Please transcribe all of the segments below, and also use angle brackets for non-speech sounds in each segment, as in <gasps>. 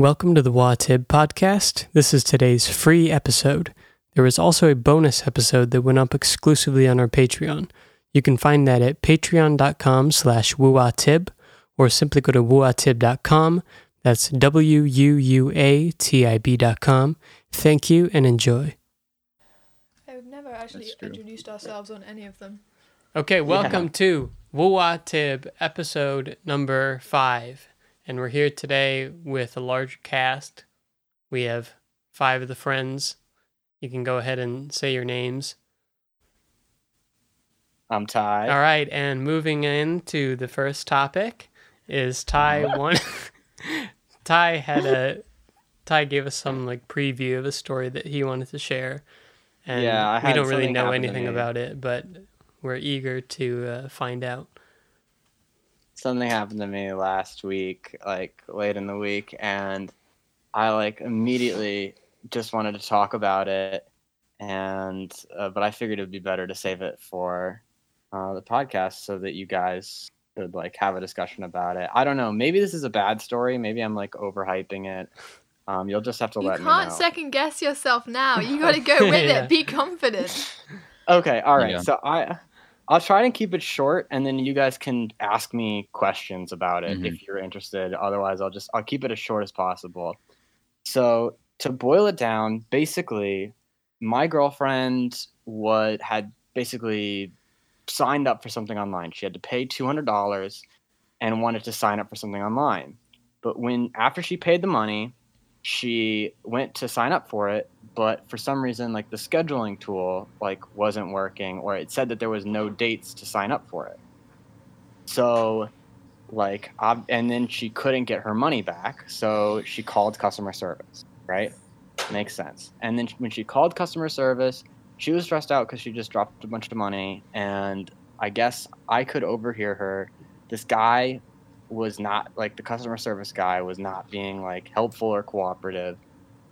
Welcome to the WUUA TIB podcast. This is today's free episode. There is also a bonus episode that went up exclusively on our Patreon. You can find that at patreon.com slash wuuatib or simply go to wuuatib.com. That's W-U-U-A-T-I-B dot com. Thank you and enjoy. I've never actually introduced ourselves on any of them. Okay, welcome to WUUA TIB episode number five. And we're here today with a large cast. We have five of the friends. You can go ahead and say your names. I'm Ty. All right, and moving into the first topic is Ty one. <laughs> Ty had a Ty gave us some like preview of a story that he wanted to share, and Yeah, we don't really know anything about it, but we're eager to uh, find out. Something happened to me last week, like late in the week, and I like immediately just wanted to talk about it, and uh, but I figured it would be better to save it for uh, the podcast so that you guys could like have a discussion about it. I don't know. Maybe this is a bad story. Maybe I'm like overhyping it. Um, you'll just have to You let me know. You can't second guess yourself now. You got to <laughs> go with Yeah. it. Be confident. Okay, all right. Yeah. So I I'll try and keep it short and then you guys can ask me questions about it Mhm. if you're interested. Otherwise, I'll just I'll keep it as short as possible. So, to boil it down, basically my girlfriend what had basically signed up for something online. She had to pay $200 and wanted to sign up for something online. But when after she paid the money, she went to sign up for it but for some reason like the scheduling tool like wasn't working or it said that there was no dates to sign up for it. So like ob- and then she couldn't get her money back so she called customer service right? Makes sense. And then when she called customer service she was stressed out because she just dropped a bunch of money and i guess i could overhear her. This guy was not like the customer service guy was not being like helpful or cooperative.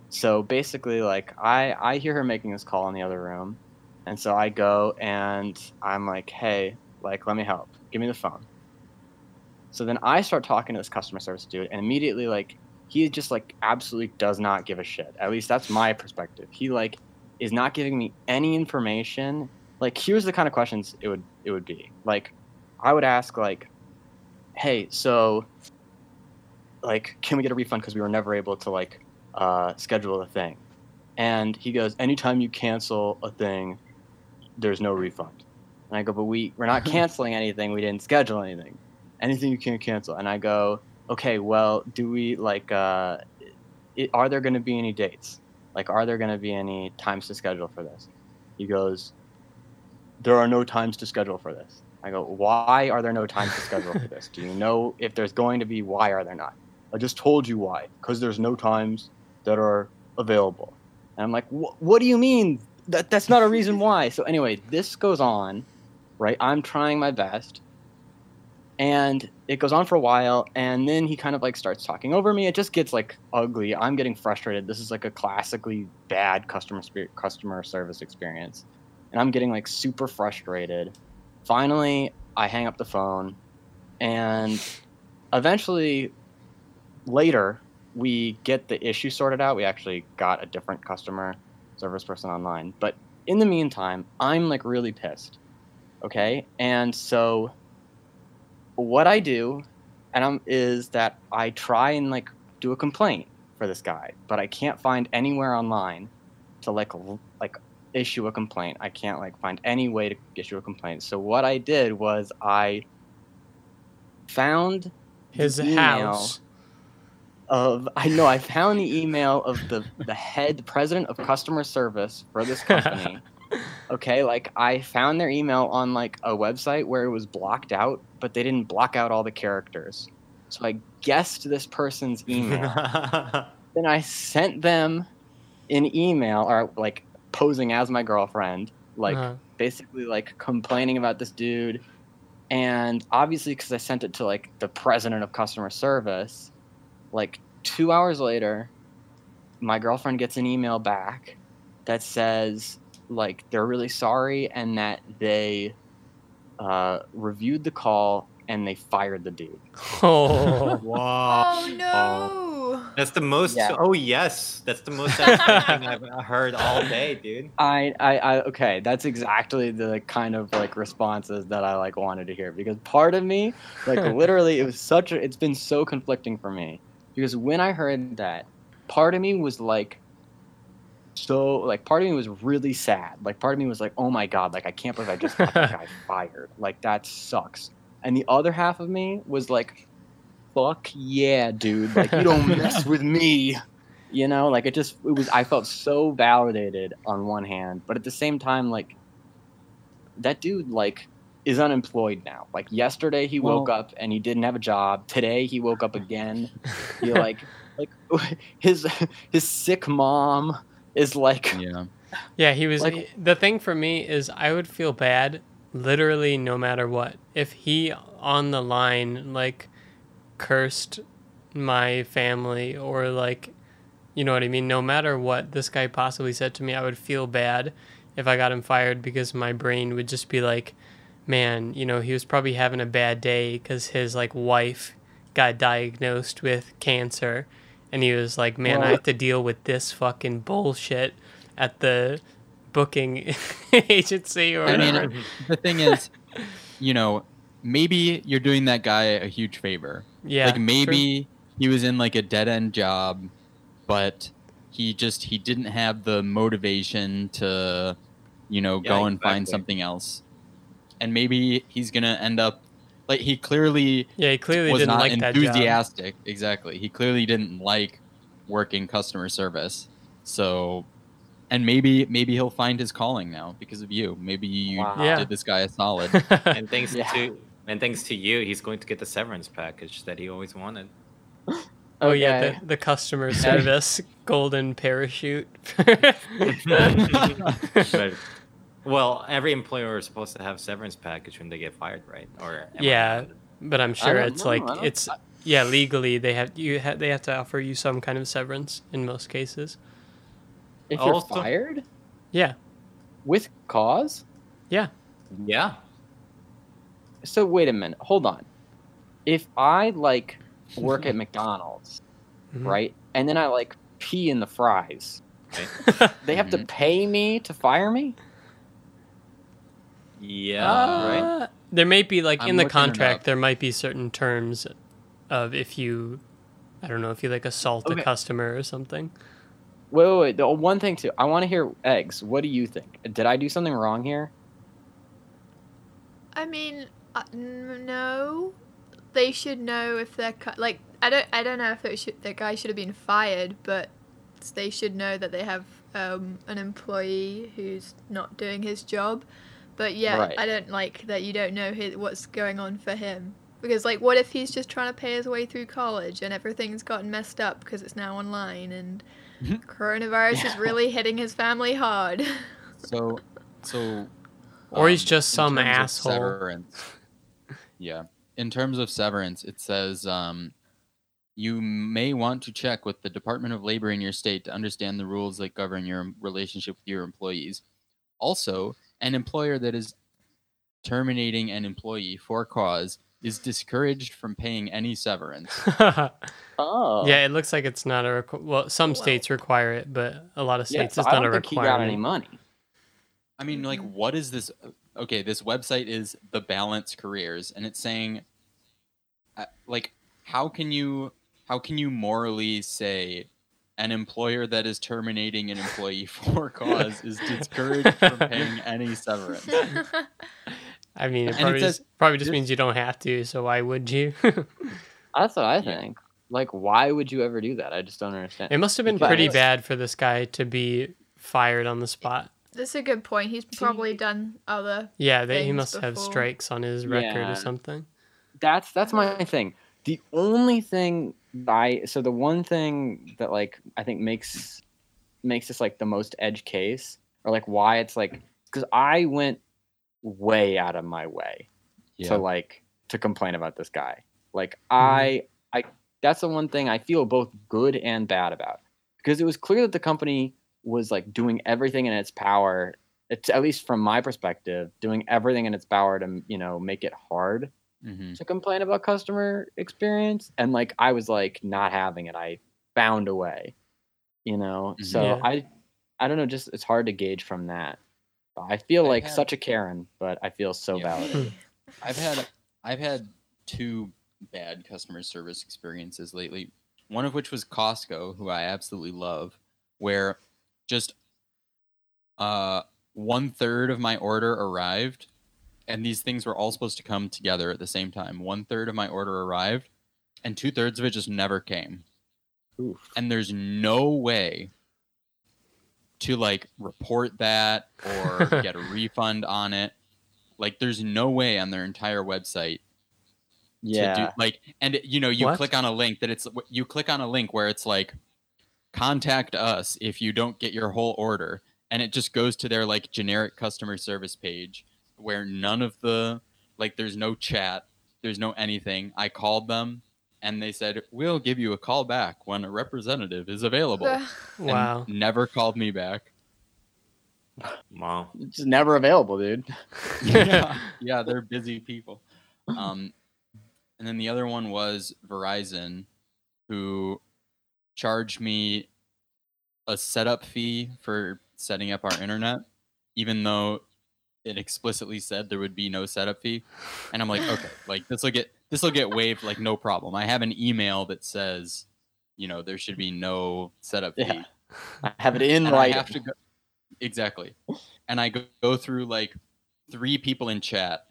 So basically like i i hear her making this call in the other room and so i go and i'm like hey like let me help. Give me the phone. So then i start talking to this customer service dude and immediately like he just like absolutely does not give a shit. At least that's my perspective. He like is not giving me any information. Like here's the kind of questions it would it would be. Like i would ask like hey so like can we get a refund because we were never able to like uh, schedule a thing? And he goes anytime you cancel a thing there's no refund. And i go but we we're not <laughs> canceling anything. We didn't schedule anything. Anything you can cancel. And i go okay well do we like uh it, are there going to be any dates? Like are there going to be any times to schedule for this? He goes there are no times to schedule for this i go why are there no times to schedule for this? Do you know if there's going to be why are there not? I just told you why because there's no times that are available. And i'm like "Wh- what do you mean? That that's not a reason <laughs> why. So anyway this goes on right? I'm trying my best. And it goes on for a while and then he kind of like starts talking over me. It just gets like ugly. I'm getting frustrated. This is like a classically bad customer spe- customer service experience. And i'm getting like super frustrated finally i hang up the phone and eventually later we get the issue sorted out. We actually got a different customer service person online. But in the meantime i'm like really pissed okay? And so what I do, and I'm is that I try and like do a complaint for this guy, but I can't find anywhere online to like issue a complaint. I can't like find any way to issue a complaint. So what I did was I found His email house. of I know I found the email of the the head the president of customer service for this company. <laughs> okay, like I found their email on like a website where it was blocked out, but they didn't block out all the characters. So I guessed this person's email. <laughs> then I sent them an email or like posing as my girlfriend, like Uh-huh. basically like complaining about this dude and obviously because i sent it to like the president of customer service like two hours later my girlfriend gets an email back that says like they're really sorry and that they uh, reviewed the call and they fired the dude <laughs> Oh, Wow. Oh no! That's the most. Yeah. Oh yes, that's the most thing I've <laughs> heard all day, dude. I, I, I, okay, that's exactly the kind of like responses that I like wanted to hear because part of me, like <laughs> literally, it was such a, it's been so conflicting for me because when I heard that, part of me was like, so like part of me was really sad. Like part of me was like, oh my god, like I can't believe I just got that guy <laughs> fired. Like that sucks. And the other half of me was like, fuck yeah, dude. Like <laughs> you don't mess with me. You know, like it just it was I felt so validated on one hand, but at the same time, like that dude like is unemployed now. Like yesterday he woke Well- up and he didn't have a job. Today he woke up again. <laughs> He like like <laughs> his his sick mom is like Yeah. Yeah, he was. Like- the thing for me is, I would feel bad literally no matter what. If he on the line like cursed my family or like, you know what I mean. No matter what this guy possibly said to me, I would feel bad if I got him fired because my brain would just be like, man, you know, he was probably having a bad day because his like wife got diagnosed with cancer, and he was like, man, I have to deal with this fucking bullshit at the booking <laughs> agency or I whatever. mean, the thing is, you know, maybe you're doing that guy a huge favor. yeah, like true. maybe he was in like a dead end job, but he just he didn't have the motivation to, you know, Yeah, go and find something else. And maybe he's gonna end up like he clearly Yeah, he clearly was didn't not like that job. enthusiastic. Exactly. He clearly didn't like working customer service. So and maybe maybe he'll find his calling now because of you. Maybe you Wow. Yeah. did this guy a solid. <laughs> And thanks Yeah. to and thanks to you, he's going to get the severance package that he always wanted. <gasps> Oh yeah, the, the customer <laughs> service golden parachute. <laughs> But, well, every employer is supposed to have severance package when they get fired, right? Or am I Yeah. but I'm sure it's know, like I it's yeah legally they have you ha- they have to offer you some kind of severance in most cases. if you're Also- fired Yeah, with cause. yeah. yeah. So wait a minute, hold on. If I like work at <laughs> McDonald's, Mhm. right, and then I like pee in the fries, Okay. <laughs> they have to Mhm. pay me to fire me. Yeah. right. Uh, There may be like I'm in the contract there might be certain terms of if you I don't know if you like assault Okay. a customer or something. Wait, wait, wait. The one thing too, I want to hear eggs. What do you think? Did I do something wrong here? I mean, uh, no. They should know if they're cu- like I don't I don't know if it should the guy should have been fired, but they should know that they have um, an employee who's not doing his job. But yeah, Right. I don't like that you don't know his, what's going on for him. Because like, what if he's just trying to pay his way through college and everything's gotten messed up because it's now online and coronavirus is really hitting his family hard. <laughs> So, so, Or he's um, just some asshole. severance- yeah, in terms of severance, it says um, you may want to check with the Department of Labor in your state to understand the rules that govern your relationship with your employees. Also, an employer that is terminating an employee for cause is discouraged from paying any severance. <laughs> Oh, Yeah, it looks like it's not a requ- well. Some Well- states require it, but a lot of Yeah, states so it's I not don't a think he got any money. I mean, like, what is this? Okay, this website is the Balance Careers, and it's saying, uh, like, how can you, how can you morally say an employer that is terminating an employee <laughs> for cause is discouraged from paying any severance? <laughs> I mean, it And it probably says- just, probably just means you don't have to. So why would you? <laughs> That's what I Yeah. think. Like, why would you ever do that? I just don't understand. it must have been But- pretty bad for this guy to be fired on the spot. That's a good point. He's probably done other. Yeah, they, he Things must have strikes on his record Yeah. or something. that's that's my thing. The only thing I so the one thing that like I think makes makes this like the most edge case or like why it's like because I went way out of my way Yeah. to like to complain about this guy. Like mm-hmm. I I that's the one thing I feel both good and bad about because it was clear that the company was like doing everything in its power it's at least from my perspective doing everything in its power to you know make it hard hmm to complain about customer experience and like i was like not having it i found a way. You know, Mhm. so Yeah. I I don't know, just it's hard to gauge from that. I feel I've like had- such a Karen, but I feel so Yeah. validated. I've had I've had two bad customer service experiences lately. One of which was Costco, who I absolutely love, where just uh one third of my order arrived, and these things were all supposed to come together at the same time. One third of my order arrived, and two thirds of it just never came. Oof. And there's no way to like report that or <laughs> get a refund on it. Like there's no way on their entire website Yeah. to do like and you know you What? click on a link that it's you click on a link where it's like contact us if you don't get your whole order and it just goes to their like generic customer service page where none of the like there's no chat there's no anything i called them and they said we'll give you a call back when a representative is available and Wow. never called me back Wow. It's never available, dude. <laughs> yeah, yeah, they're busy people. Um, and then the other one was Verizon, who charged me a setup fee for setting up our internet, even though it explicitly said there would be no setup fee. And I'm like, <sighs> okay, like this will get this will get waived, like no problem. I have an email that says, you know, there should be no setup fee Yeah. I have it in and I have to go exactly. And I go, go through like three people in chat.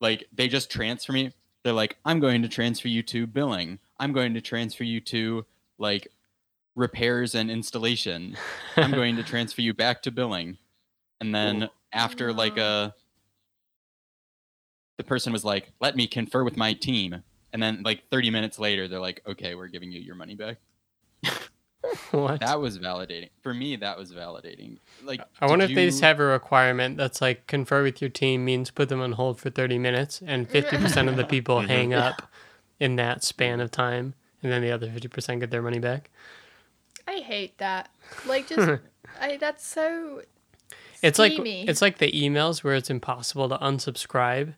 Like they just transfer me. They're like, I'm going to transfer you to billing. I'm going to transfer you to like repairs and installation. I'm <laughs> going to transfer you back to billing. And then after like a the person was like, let me confer with my team. And then like 30 minutes later, they're like, okay, we're giving you your money back. <laughs> what? That was validating. For me, that was validating. Like I wonder if did they just have a requirement that's like confer with your team means put them on hold for 30 minutes and 50% of the people <laughs> Mhm. hang up in that span of time and then the other 50% get their money back. I hate that. Like, just <laughs> I. That's so. It's like steamy. it's like the emails where it's impossible to unsubscribe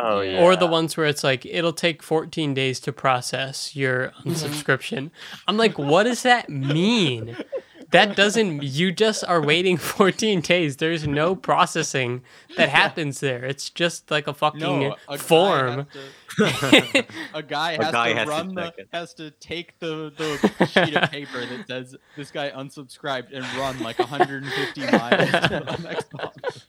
oh Yeah. or the ones where it's like it'll take 14 days to process your mm-hmm. unsubscription. I'm like what does that mean? <laughs> That doesn't you just are waiting <laughs> 14 days. There's no processing that happens there. It's just like a fucking no, a form. has to- <laughs> a guy A has guy to has to run the it. has to take the, the sheet of paper that says this guy unsubscribed and run like 150 <laughs> miles to the next box.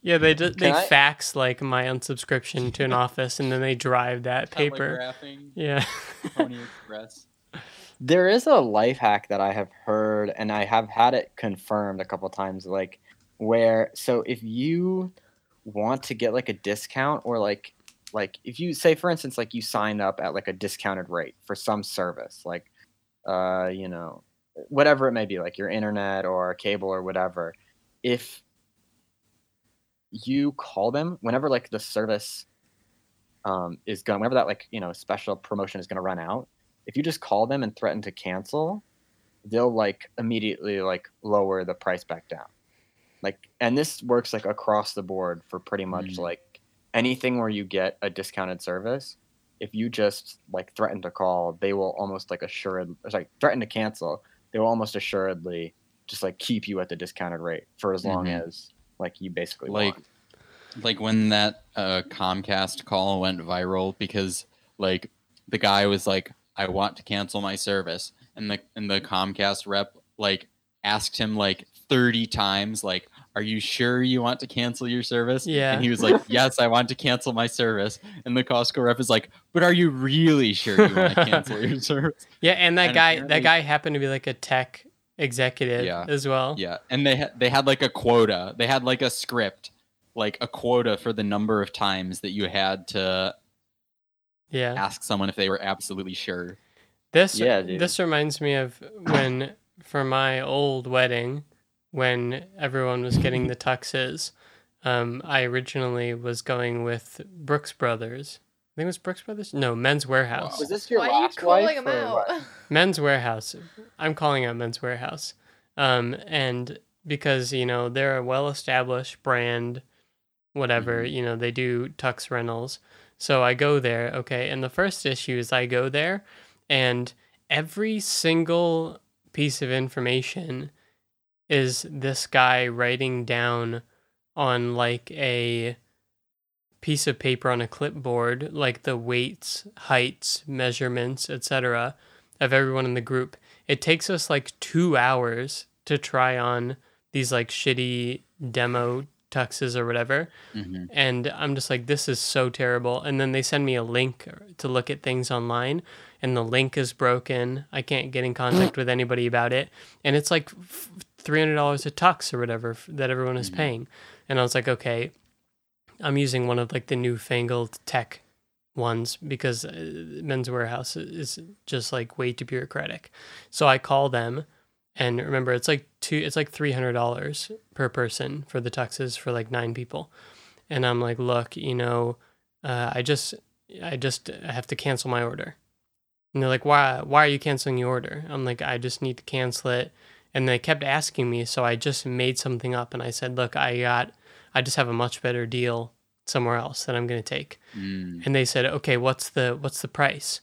Yeah, they just they I- fax like my unsubscription to an office and then they drive that paper. Yeah. Pony Express. There is a life hack that I have heard and I have had it confirmed a couple times like where so if you want to get like a discount or like like if you say for instance like you sign up at like a discounted rate for some service like uh you know whatever it may be like your internet or cable or whatever if you call them whenever like the service um, is going whenever that like you know special promotion is going to run out if you just call them and threaten to cancel they'll like immediately like lower the price back down like and this works like across the board for pretty much Mm. like anything where you get a discounted service if you just like threaten to call they will almost like assured sorry threaten to cancel they will almost assuredly just like keep you at the discounted rate for as long Mhm. as like you basically Like- want. like when that uh, Comcast call went viral because like the guy was like, "I want to cancel my service," and the and the Comcast rep like asked him like thirty times, like, "Are you sure you want to cancel your service?" Yeah. and he was like, <laughs> "Yes, I want to cancel my service." And the Costco rep is like, "But are you really sure you want to cancel your <laughs> service?" Yeah, and that And guy that guy happened to be like a tech executive Yeah. as well. Yeah, and they ha- they had like a quota. They had like a script, like a quota for the number of times that you had to Yeah. ask someone if they were absolutely sure. This Yeah, dude. this reminds me of when for my old wedding when everyone was getting the tuxes. Um, I originally was going with Brooks Brothers. I think it was Brooks Brothers. No, Men's Wearhouse. was this your Why are you last calling wife him out? what? <laughs> Men's Wearhouse. I'm calling out Men's Wearhouse. Um, and because, you know, they're a well established brand, whatever, Mhm. you know, they do tux rentals. So I go there, okay, and the first issue is I go there and every single piece of information is this guy writing down on like a piece of paper on a clipboard like the weights, heights, measurements, etc. of everyone in the group. It takes us like 2 hours to try on these like shitty demo tuxes or whatever hmm and I'm just like, this is so terrible. And then they send me a link to look at things online, and the link is broken. I can't get in contact <gasps> with anybody about it, and it's like three hundred dollars a tux or whatever that everyone is Mhm. paying. And I was like, okay, I'm using one of like the newfangled tech ones because uh, Men's Wearhouse is just like way too bureaucratic. So I call them. And remember, it's like two. It's like three hundred dollars per person for the tuxes for like nine people and I'm like, look, you know, uh, I just, I just I have to cancel my order. And they're like, why, why are you canceling your order? I'm like, I just need to cancel it. And they kept asking me, so I just made something up, and I said, look, I got, I just have a much better deal somewhere else that I'm gonna take. Mm. And they said, okay, what's the, what's the price?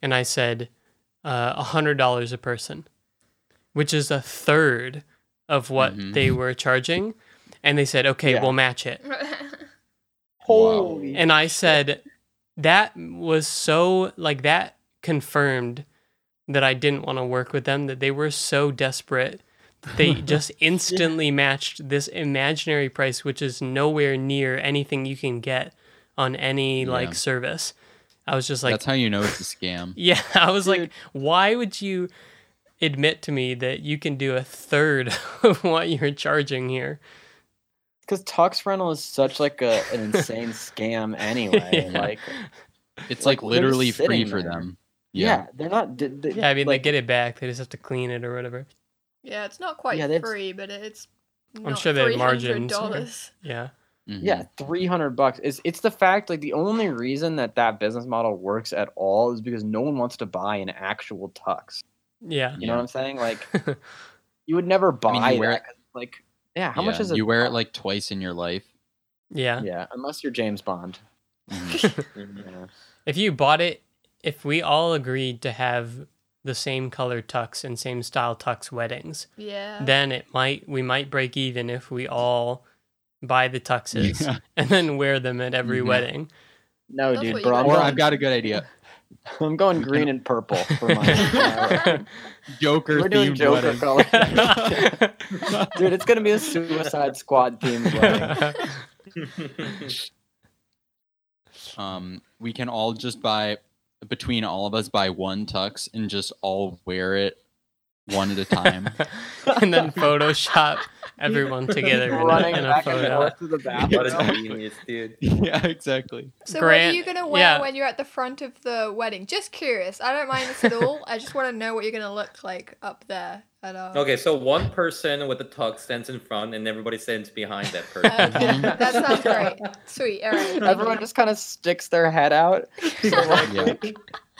And I said, uh, a hundred dollars a person, which is a third of what Mhm. they were charging. And they said, okay, Yeah. we'll match it. <laughs> Holy. And I said, that was so, like, that confirmed that I didn't want to work with them, that they were so desperate. that They <laughs> just instantly matched this imaginary price, which is nowhere near anything you can get on any, Yeah. like, service. I was just like, That's how you know it's a scam. <laughs> yeah, I was like, why would you admit to me that you can do a third <laughs> of what you're charging here? because tux rental is such like a, an <laughs> insane scam anyway. Yeah. Like, It's Like, like, literally free sitting for there. them. yeah. they're not. d- d- Yeah, I mean, like, they get it back. They just have to clean it or whatever. yeah, it's not quite Yeah, free, but it's. I'm sure they have margins or- dollars. <laughs> Yeah. Mhm. Yeah, three hundred bucks. It's it's the fact like the only reason that that business model works at all is because no one wants to buy an actual tux. Yeah. You know what I'm saying? Like <laughs> you would never buy mean, you wear that. it- like yeah, how much is it? You wear it like twice in your life. yeah. yeah, unless you're James Bond. Mhm. <laughs> Yeah. If you bought it, if we all agreed to have the same color tux and same style tux weddings, Yeah. then it might we might break even if we all buy the tuxes Yeah. and then wear them at every Mhm. wedding. No, That's dude, bro. Or I've got a good idea. <laughs> I'm going green and purple for my. my- <laughs> Joker We're doing Joker wedding. color. <laughs> dude, it's gonna be a Suicide Squad themed wedding. Um, we can all just buy between all of us buy one tux and just all wear it one at a time. <laughs> and then Photoshop everyone <laughs> together in a, in a back and photo. forth to the What a genius, dude. yeah, exactly. So what are you gonna wear yeah. when you're at the front of the wedding? Just curious. I don't mind this at all. I just want to know what you're gonna look like up there. At uh, Okay, so one person with the tux stands in front, and everybody stands behind that person. Okay, that sounds great. Sweet. All right. Everyone you. just kind of sticks their head out. So <laughs> like, Yeah.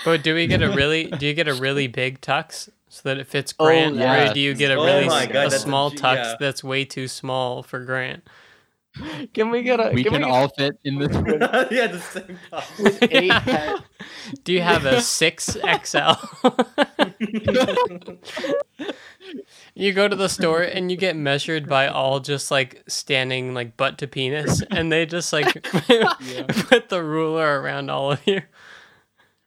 But do we get a really do you get a really big tux so that it fits Oh, Grant, yeah. or do you get a Oh really God, a that's a small g- tux yeah. that's way too small for Grant? can we get a? We can, can we all fit in this. <laughs> yeah, the same tux. eight <laughs> head- do you have a six XL? <laughs> you go to the store and you get measured by all just like standing like butt to penis, and they just like put the ruler around all of you.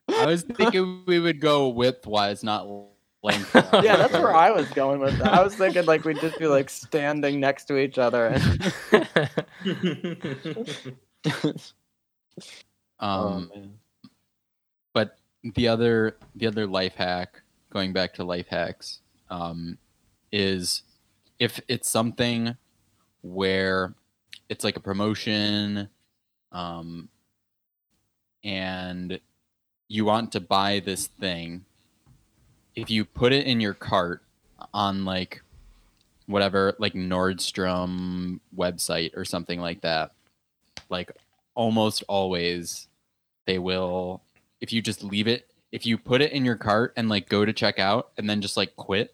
I was thinking we would go width wise, not length. <laughs> yeah, that's where I was going with that. I was thinking like we'd just be like standing next to each other. And, <laughs> Um, oh, but the other the other life hack, going back to life hacks, um, is if it's something where it's like a promotion, um, and you want to buy this thing, if you put it in your cart on like whatever like Nordstrom website or something like that, like almost always they will if you just leave it if you put it in your cart and like go to check out and then just like quit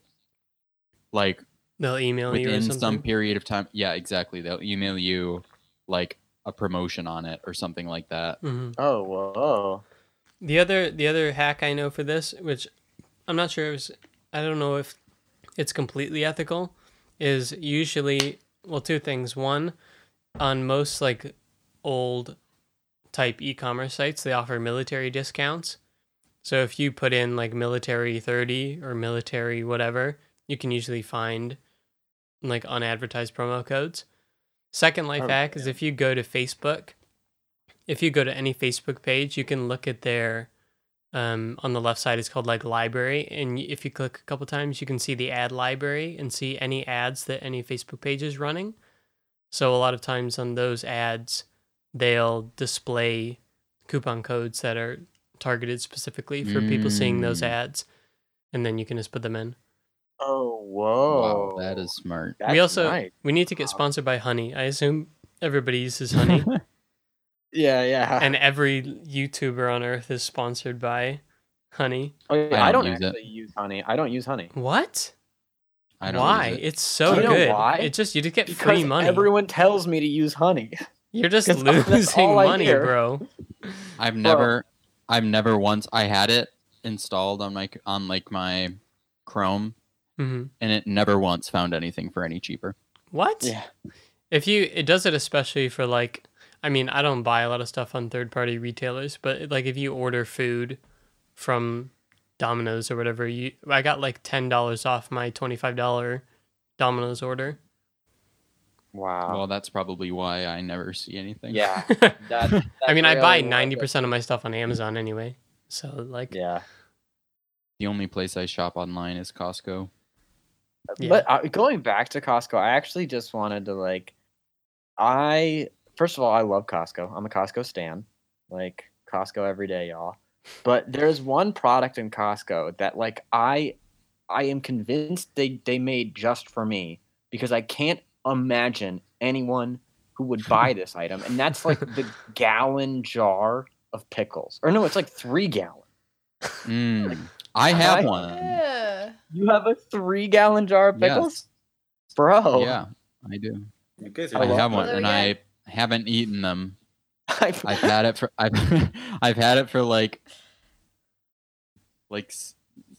like They'll email you or within some period of time yeah exactly they'll email you like a promotion on it or something like that Mhm. oh whoa. The other the other hack I know for this, which I'm not sure. It was, I don't know if it's completely ethical. Is usually well two things. One, on most like old type e-commerce sites, they offer military discounts. So if you put in like military 30 or military whatever, you can usually find like unadvertised promo codes. Second life Oh, hack is if you go to Facebook, if you go to any Facebook page, you can look at their um, on the left side it's called like library and if you click a couple times you can see the ad library and see any ads that any facebook page is running so a lot of times on those ads they'll display coupon codes that are targeted specifically for people seeing those Mm. ads and then you can just put them in Oh, whoa. Wow, that is smart. That's we also nice. we need to get Wow. sponsored by honey i assume everybody uses honey <laughs> Yeah, yeah. and every youtuber on earth is sponsored by honey oh, yeah, I I don't don't use it. actually use honey. I don't use honey. what I don't why it. it's so Do you know good why? it just you just get Because free money everyone tells me to use honey. You're just <laughs> losing money, hear. bro. I've never, I've never once. I had it installed on my on like my Chrome, hmm and it never once found anything for any cheaper. What? Yeah. If you, it does it especially for like, I mean, I don't buy a lot of stuff on third party retailers, but like if you order food from Domino's or whatever, you, I got like ten dollars off my twenty five dollar Domino's order. Wow. Well, that's probably why I never see anything. yeah. <laughs> <laughs> I That, mean, I buy ninety percent of my stuff on Amazon anyway, so like, Yeah. The only place I shop online is Costco. Yeah. But uh, going back to Costco, I actually just wanted to like, I first of all, I love Costco. I'm a Costco stan, like Costco every day, y'all. But there's one product in Costco that like I, I am convinced they they made just for me because I can't imagine anyone who would buy <laughs> this item, and that's like the gallon jar of pickles. Or no, it's like three gallon. Mm. I have I- one. Yeah. You have a three gallon jar of Yes. pickles, bro. Yeah, I do. You guys I I have one, and go. I haven't eaten them. <laughs> I've, I've had it for <laughs> I've <laughs> I've had it for like like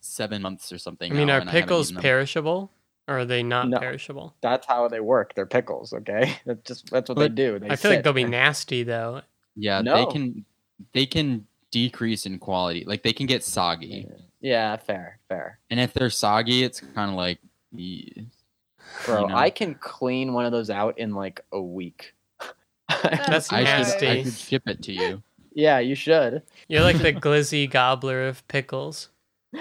seven months or something. I mean, now, are and I haven't pickles perishable or are they not No. perishable? that's how they work. They're pickles, okay? That's just that's what they do. They I feel like they'll be nasty though. Yeah, No. they can they can decrease in quality. Like they can get soggy, Yeah, fair, fair. and if they're soggy, it's kind of like yeah. Bro, You know. I can clean one of those out in like a week. <laughs> That's I should I nasty. should ship it to you. yeah, you should. You're like the glizzy gobbler of pickles. <laughs>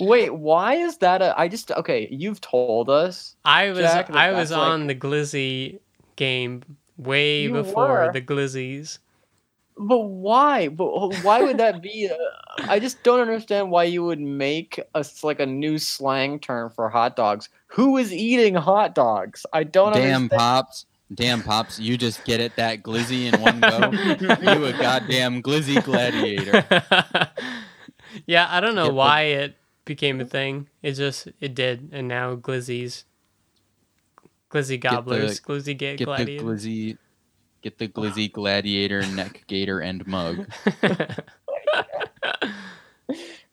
Wait, why is that a I just okay, you've told us. I was Jack, that I was that's like- on the glizzy game way before were? the glizzies. But why? But why would that be? uh, I just don't understand why you would make us like a new slang term for hot dogs. Who is eating hot dogs? I don't Damn understand. pops, damn pops, you just get it that glizzy in one go. <laughs> you a goddamn glizzy gladiator. <laughs> yeah, I don't know Get the- why it became a thing. It just it did, and now glizzies, glizzy gobblers, glizzy ga- Get the glizzy, get the glizzy gladiator neck gator and mug. <laughs>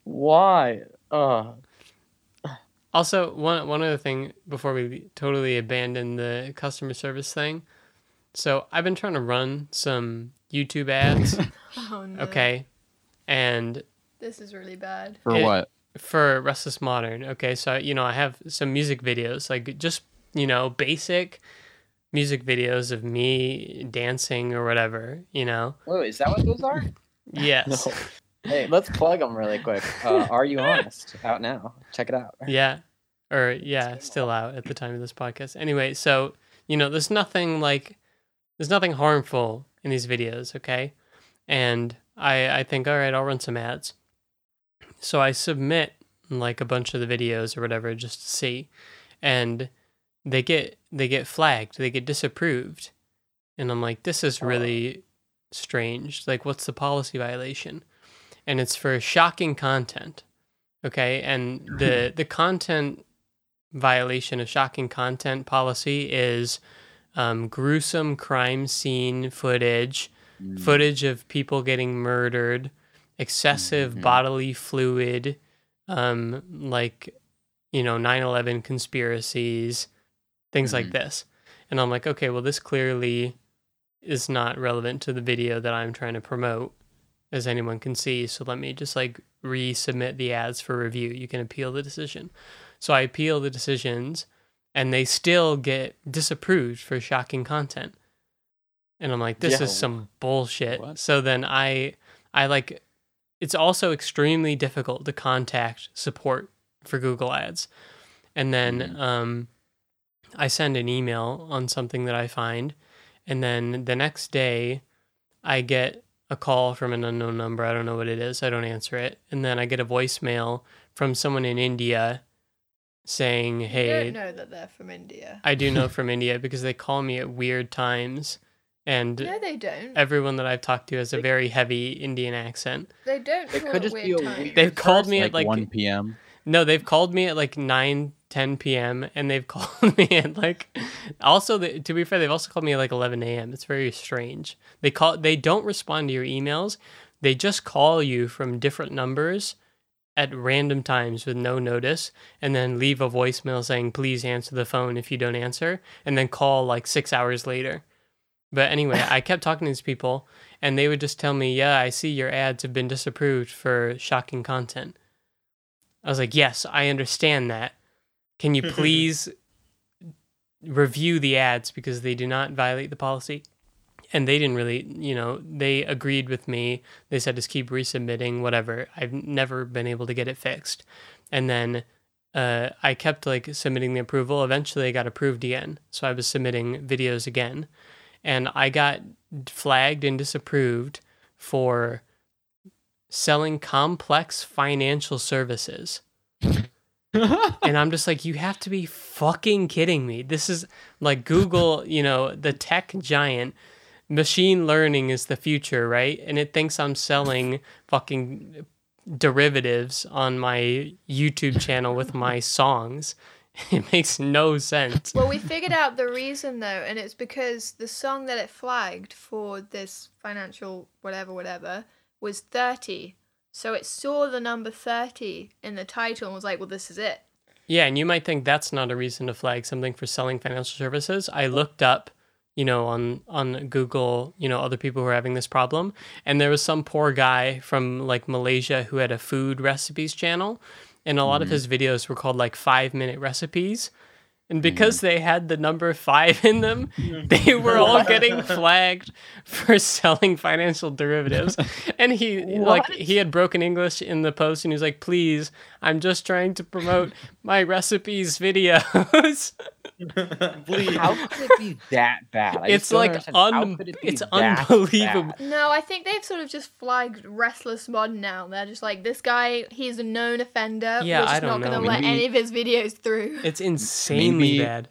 Why? Uh, Also, one one other thing before we totally abandon the customer service thing. So I've been trying to run some YouTube ads, <laughs> <laughs> Oh no. okay, and This is really bad. For It- what? for Restless Modern, okay, so you know I have some music videos, like just you know basic music videos of me dancing or whatever, you know. wait, is that what those are? Yes. <laughs> No. Hey, let's plug them really quick. Uh, <laughs> are you honest? Out now. Check it out. Yeah. Or yeah, still out at the time of this podcast. Anyway, so you know, there's nothing like there's nothing harmful in these videos, okay? And I I think all right, I'll run some ads. So I submit like a bunch of the videos or whatever just to see. And they get they get flagged, they get disapproved. And I'm like, this is really strange. Like what's the policy violation? And it's for shocking content. Okay? And the <laughs> the content violation of shocking content policy is um, gruesome crime scene footage, Mm. footage of people getting murdered, excessive Mhm. bodily fluid, um, like you know 9/11 conspiracies, things like Mhm. this. And I'm like, okay, well, this clearly is not relevant to the video that I'm trying to promote, as anyone can see. So let me just like resubmit the ads for review. You can appeal the decision. So I appeal the decisions, and they still get disapproved for shocking content. And I'm like, this Yeah. is some bullshit. What? So then I, I like, it's also extremely difficult to contact support for Google Ads. And then Mhm. um, I send an email on something that I find, and then the next day, I get a call from an unknown number. I don't know what it is. I don't answer it, and then I get a voicemail from someone in India saying, You "Hey, don't know that they're from India. I do know <laughs> from India because they call me at weird times, and No, they don't. everyone that I've talked to has a very heavy Indian accent. They don't It call could it just weird be a times. weird- They've called me like, at like 1 p.m. no, they've called me at like 9, 10 p.m. and they've <laughs> called me at like also the, to be fair, they've also called me at like 11 a.m. It's very strange. They call they don't respond to your emails. They just call you from different numbers at random times with no notice and then leave a voicemail saying please answer the phone if you don't answer and then call like 6 hours later. But anyway, <laughs> I kept talking to these people and they would just tell me, "Yeah, I see your ads have been disapproved for shocking content." I was like, yes, I understand that. Can you please review the ads because they do not violate the policy? And they didn't really, you know, they agreed with me. They said just keep resubmitting, whatever. I've never been able to get it fixed. And then uh, I kept like submitting the approval. Eventually, I got approved again. So I was submitting videos again. And I got flagged and disapproved for selling complex financial services. <laughs> and I'm just like, you have to be fucking kidding me. This is like Google, <laughs> you know, the tech giant. Machine learning is the future, right? And it thinks I'm selling fucking derivatives on my YouTube channel with my songs. <laughs> It makes no sense. Well, we figured out the reason though, and it's because the song that it flagged for this financial whatever whatever was 30. So it saw the number 30 in the title and was like, well, this is it. Yeah, and you might think that's not a reason to flag something for selling financial services. I looked up, you know, on on Google, you know, other people who are having this problem, and there was some poor guy from like Malaysia who had a food recipes channel, and a lot of Mhm. his videos were called like 5-minute recipes. And hmm. because they had the number 5 in them, <laughs> they were all getting flagged for <laughs> selling financial derivatives. And he <laughs> like he had broken English in the post and he was like, "Please, I'm just trying to promote my recipes videos." <laughs> Please. How could it be that bad? I it's like un- it it's unbelievable. bad? No, I think they've sort of just flagged Restless Mod now. They're just like, this guy, he's a known offender. Yeah, We're just I don't not going to know. let any of his videos through. It's insanely Maybe- bad.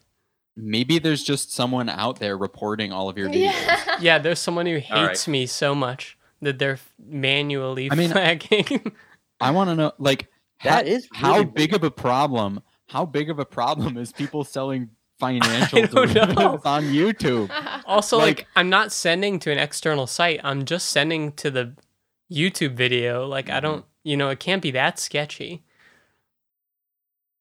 Maybe there's just someone out there reporting all of your videos. yeah. <laughs> Yeah, there's someone who All right. hates me so much that they're manually I mean- flagging. <laughs> I want to know, like, That how, is how really big of a problem? How big of a problem is people selling financial <laughs> don't know. derivatives on YouTube? <laughs> also, like, Like- I'm not sending to an external site. I'm just sending to the YouTube video. Like, I Mhm. don't, you know, it can't be that sketchy.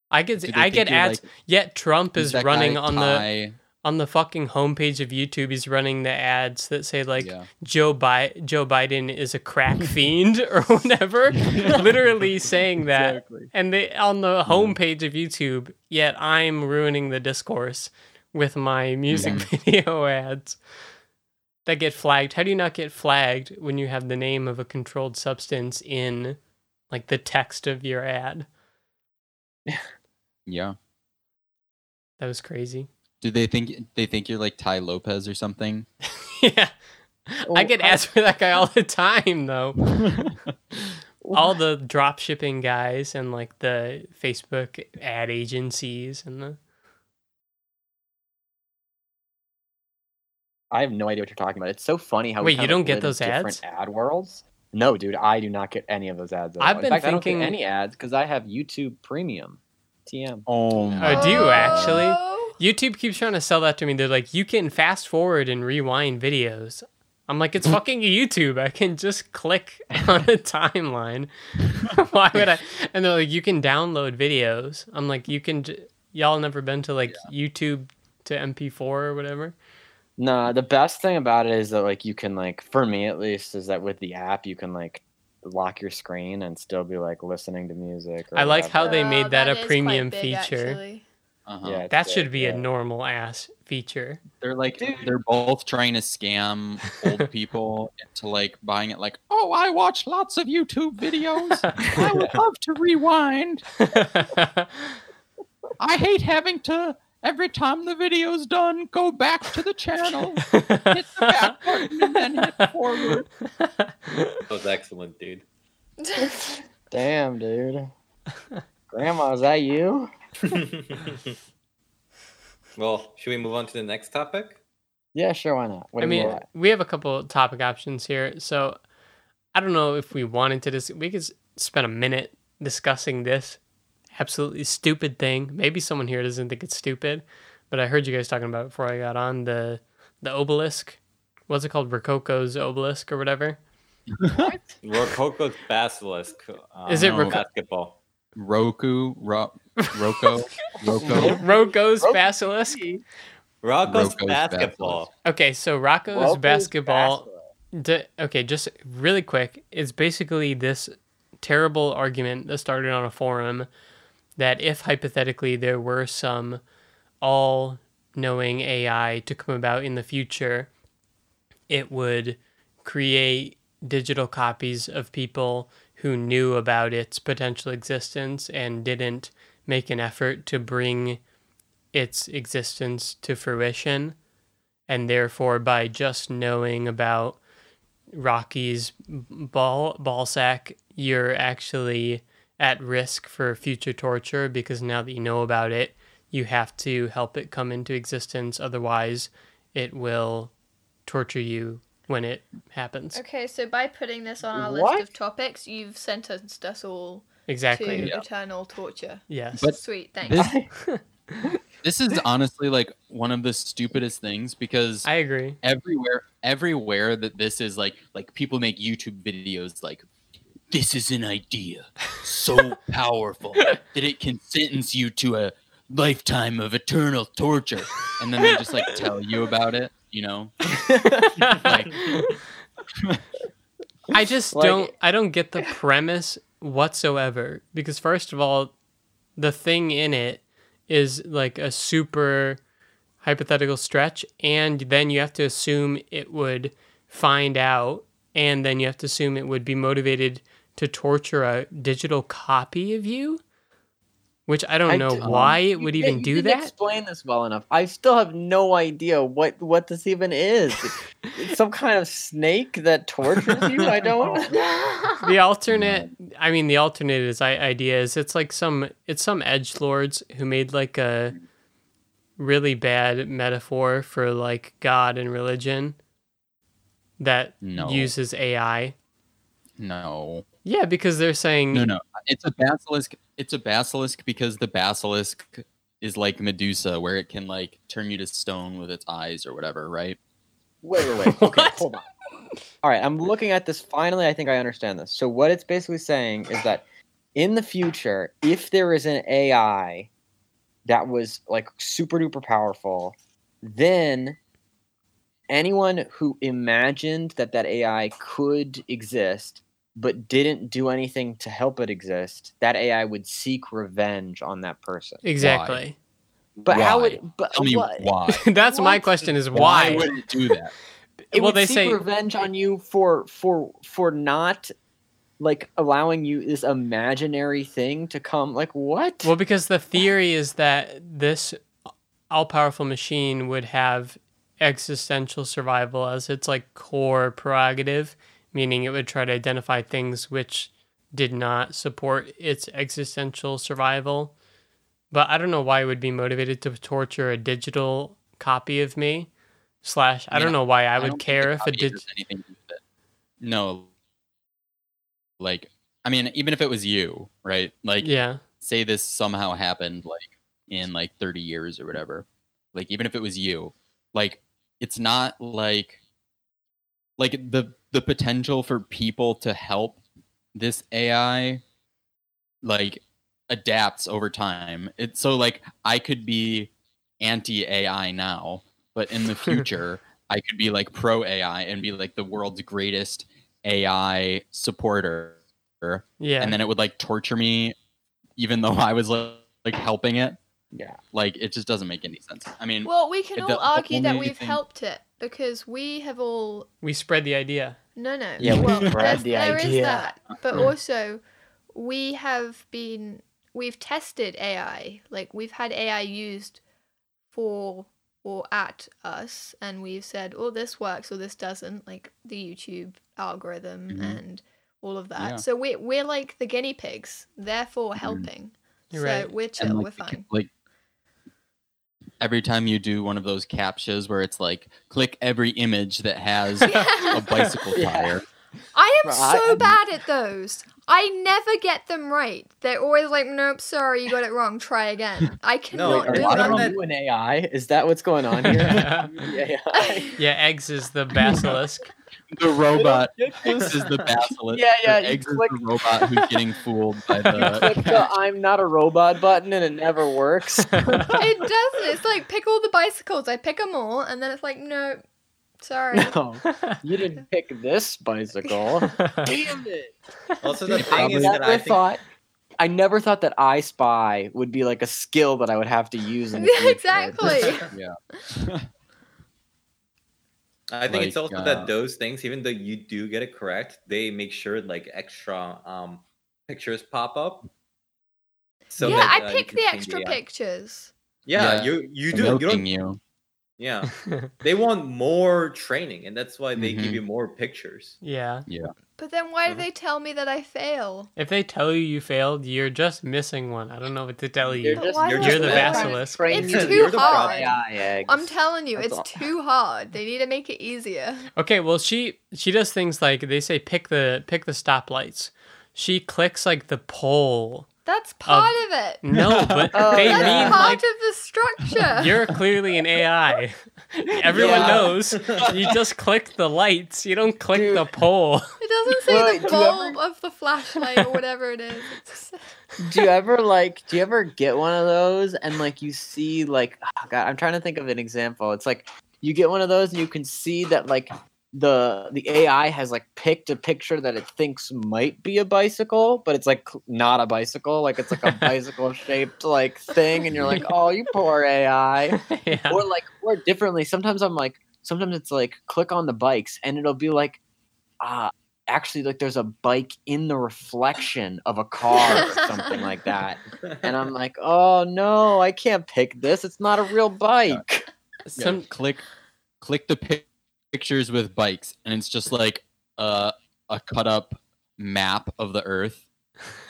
I get I get ads. like, Yet Trump is that running on the Ty- on the fucking homepage of YouTube. He's running the ads that say like yeah. Joe Bi- Joe Biden is a crack <laughs> fiend or whatever. <laughs> Literally saying that. Exactly. And they on the homepage of YouTube, yet I'm ruining the discourse with my music video ads that get flagged. How do you not get flagged when you have the name of a controlled substance in like the text of your ad? <laughs> Yeah. That was crazy. Do they think they think you're like Tai Lopez or something? <laughs> yeah. I get how- ads for that guy all the time though. <laughs> all the drop shipping guys and like the Facebook ad agencies and the I have no idea what you're talking about. It's so funny how Wait, kind you don't get live in those different ads? ad worlds. No, dude, I do not get any of those ads. At I've all. been In fact, I don't thinking- get any ads because I have YouTube Premium. TM. Oh my! Oh, do you actually? YouTube keeps trying to sell that to me. They're like, you can fast forward and rewind videos. I'm like, it's fucking YouTube. I can just click <laughs> on a timeline. <laughs> Why would I? And they're like, you can download videos. I'm like, you can. j- Y'all never been to like YouTube to MP4 or whatever? No, the best thing about it is that like you can like for me at least is that with the app you can like lock your screen and still be like listening to music. Or I like how they made Oh, that a premium big, feature. actually. Uh-huh. Yeah, That good, should be yeah. a normal ass feature. They're like Dude. they're both trying to scam old <laughs> people into like buying it like, "Oh, I watch lots of YouTube videos. I would <laughs> love to rewind. <laughs> I hate having to every time the video's done go back to the channel, hit the back button and then hit forward." That was excellent, dude. Damn, dude. Grandma, is that you? <laughs> well, should we move on to the next topic? Yeah, sure, why not? What I mean, got? we have a couple topic options here. So I don't know if we wanted to dis- we could spend a minute discussing this absolutely stupid thing. Maybe someone here doesn't think it's stupid, but I heard you guys talking about it before I got on the the obelisk. What's it called? Rococo's obelisk or whatever. <laughs> Rococo's basilisk. Um, Is it Roco- basketball? Roku, Ro- Roko, <laughs> Roko. Roko's basilisk. Rocco's, Rocco's basketball. Okay, so Rocco's Rocco's basketball D- okay, just really quick. It's basically this terrible argument that started on a forum that if hypothetically there were some all knowing AI to come about in the future, it would create digital copies of people who knew about its potential existence and didn't make an effort to bring its existence to fruition. And therefore, by just knowing about Rocky's ball ball sack, you're actually at risk for future torture because now that you know about it, you have to help it come into existence. Otherwise, it will torture you when it happens. Okay, so by putting this on our What? list of topics, you've sentenced us all Exactly. to Yeah. eternal torture. Yes. But Sweet, thanks. This <laughs> this is honestly like one of the stupidest things because I agree. everywhere everywhere that this is like like people make YouTube videos like this is an idea so <laughs> powerful that it can sentence you to a lifetime of eternal torture and then they just like tell you about it you know? <laughs> Like I just Like- don't I don't get the premise whatsoever because first of all the thing in it is like a super hypothetical stretch and then you have to assume it would find out and then you have to assume it would be motivated to torture a digital copy of you which I don't I know d- um, why it would didn't- even you do didn't that. Explain this well enough. I still have no idea what what this even is. it's some kind of snake that tortures you. I <laughs> don't. <laughs> the alternate <laughs> i mean the alternate is i- idea is it's like some it's some edge lords who made like a really bad metaphor for like god and religion that No. uses ai no yeah because they're saying no no it's a basilisk it's a basilisk because the basilisk is like medusa where it can like turn you to stone with its eyes or whatever right Wait, wait, wait. <laughs> Okay, hold on. All right, I'm looking at this. Finally, I think I understand this. So, what it's basically saying is that in the future, if there is an AI that was like super duper powerful, then anyone who imagined that that AI could exist but didn't do anything to help it exist, that AI would seek revenge on that person. exactly. But how would but tell me what? why. <laughs> That's my question is why why, would it do that? <laughs> It well would they seek say revenge on you for for for not like allowing you this imaginary thing to come like what? Well, because the theory is that this all powerful machine would have existential survival as its like core prerogative, meaning it would try to identify things which did not support its existential survival. But I don't know why it would be motivated to torture a digital copy of me. Slash, I, I don't know why I I would care if a copy did. anything to do with it. No. Like, I mean, even if it was you, right? Like, Yeah, say this somehow happened, like in like 30 years or whatever. Like, even if it was you, like, it's not like like the the potential for people to help this AI like adapts over time. It's so like I could be anti AI now, but in the <laughs> future I could be like pro AI and be like the world's greatest AI supporter. Yeah. And then it would like torture me even though I was like, like helping it. Yeah. Like it just doesn't make any sense. I mean, Well, we can all the argue that we've thing- helped it because we have all we spread the idea. No, no. Yeah, we well, spread there's- the there is idea. that, but also we have been we've tested AI. Like we've had AI used for or at us, and we've said, "Oh, this works," or "This doesn't." Like the YouTube algorithm Mhm. and all of that. Yeah. So we we're like the guinea pigs, therefore helping. You're so right. we're chill. and we're like, the ca- fine. like every time you do one of those captchas where it's like click every image that has <laughs> a bicycle <laughs> Yeah. tire. I am Bro, I- so bad at those. I never get them right. They're always like, "Nope, sorry, you got it wrong. Try again." <laughs> I cannot Are do you lot of that. them- you an AI? Is that what's going on here? The <laughs> AI. <laughs> Yeah, eggs is the basilisk. The robot Click X is the basilisk. Yeah, yeah, or Eggs click- is the robot who's getting fooled by the. Click the I'm not a robot button and it never works. It doesn't. It's like pick all the bicycles. I pick them all, and then it's like, no, sorry. no, you didn't <laughs> pick this bicycle. Damn it! Also, the thing I is that never I think thought. I never thought that I Spy would be like a skill that I would have to use in the <laughs> future. exactly. yeah. <laughs> I think it's also uh, that those things, even though you do get it correct, they make sure like extra um pictures pop up. So yeah, that, I uh, pick the extra AI. pictures. Yeah, Yeah, you you do. You don't. you. Yeah, <laughs> they want more training, and that's why they Mhm. give you more pictures. yeah. Yeah. But then why do Uh-huh. they tell me that I fail? If they tell you you failed, you're just missing one. I don't know what to tell You're you. But just, why you're just You're the I- basilisk. It's too you're hard. AI. I'm telling you, That's it's all. too hard. They need to make it easier. Okay, well she she does things like they say pick the pick the stoplights. She clicks like the pole. That's part of it. Um, no, <laughs> but Oh, they yeah. That's mean part like of the structure. <laughs> you're clearly an AI. <laughs> Everyone Yeah. knows. You just click the lights. You don't click Dude. the pole. It doesn't say Wait, the do you ever- bulb of the flashlight or whatever it is. It's just- do you ever like do you ever get one of those and like you see like oh god i'm trying to think of an example it's like you get one of those and you can see that like the the ai has like picked a picture that it thinks might be a bicycle but it's like not a bicycle. Like it's like a <laughs> bicycle shaped like thing and you're like <laughs> oh you poor ai yeah. or like or differently sometimes i'm like sometimes it's like click on the bikes and it'll be like uh actually like there's a bike in the reflection of a car or something like that. And i'm like <laughs> oh no i can't pick this. It's not a real bike. Yeah, Some click click the pic- pictures with bikes and it's just like a a cut up map of the earth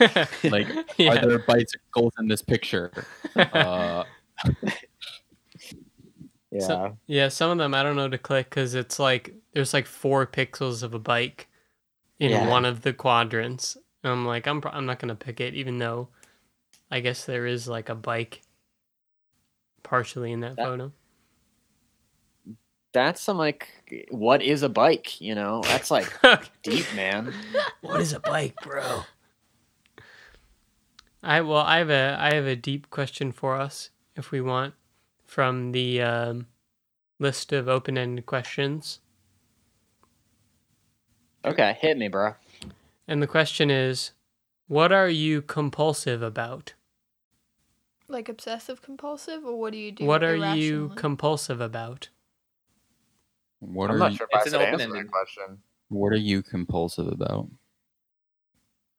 <laughs> like yeah. are there bicycles in this picture uh <laughs> yeah So- Yeah, some of them I don't know to click because it's like there's like four pixels of a bike in Yeah. one of the quadrants. And I'm like, I'm pro- I'm not gonna pick it, even though I guess there is like a bike partially in that That- photo. That's some like what is a bike you know that's like <laughs> deep man what is a bike, bro? I well, I have a I have a deep question for us if we want from the um, list of open-ended questions. okay hit me bro And the question is, what are you compulsive about? like obsessive compulsive, or what do you do? what are you compulsive about? What i'm are not you, sure if i It's an should answer open-ended- that question what are you compulsive about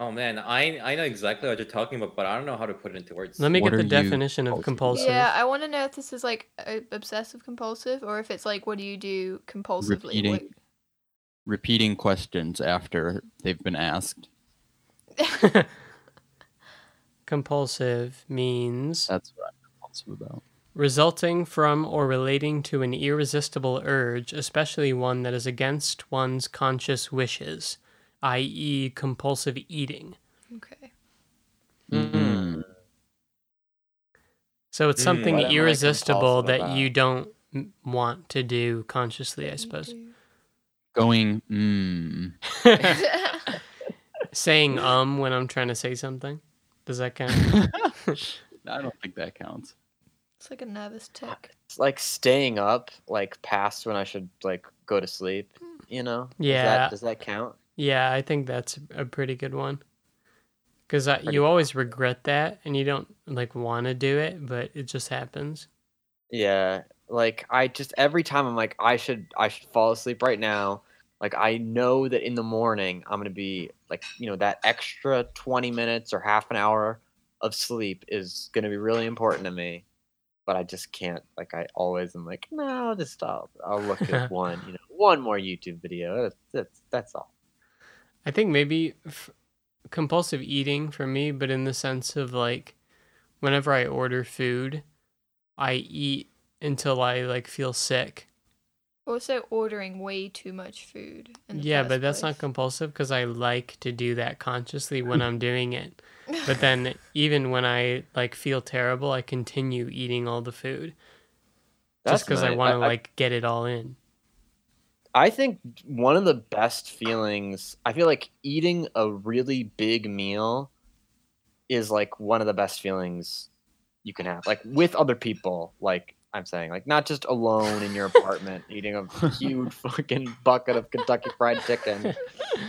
Oh man, I I know exactly what you're talking about, but I don't know how to put it into words. Let me What get the are you definition of compulsive compulsive. Yeah, I want to know if this is like obsessive compulsive, or if it's like what do you do compulsively? repeating What- repeating questions after they've been asked <laughs> compulsive means that's what i'm compulsive about resulting from or relating to an irresistible urge, especially one that is against one's conscious wishes, i.e., compulsive eating. okay. Mm. So it's Mm, something what am I irresistible that about? you don't m- want to do consciously, I suppose. Going, mm. <laughs> Saying <laughs> um when I'm trying to say something. Does that count? <laughs> I don't think that counts. It's like a nervous tick. It's like staying up like past when I should like go to sleep. Hmm. You know? Does Yeah. that, does that count? yeah, I think that's a pretty good one. Because Pretty you always regret that, and you don't like want to do it, but it just happens. Yeah, like I just every time I'm like I should I should fall asleep right now. Like I know that in the morning I'm gonna be like you know that extra 20 minutes or half an hour of sleep is gonna be really important to me, but I just can't. Like I always am like no, I'll just stop. I'll look at <laughs> one you know one more YouTube video. That's that's, that's all. I think maybe f- compulsive eating for me, but in the sense of like, whenever I order food, I eat until I like feel sick. Also, ordering way too much food. Yeah, but that's not compulsive because I like to do that consciously when I'm <laughs> doing it. <laughs> But then even when I like feel terrible, I continue eating all the food That's just because I want to like get it all in. I think one of the best feelings, I feel like eating a really big meal is like one of the best feelings you can have. Like with other people, like I'm saying, like not just alone in your apartment eating a huge <laughs> fucking bucket of Kentucky fried chicken.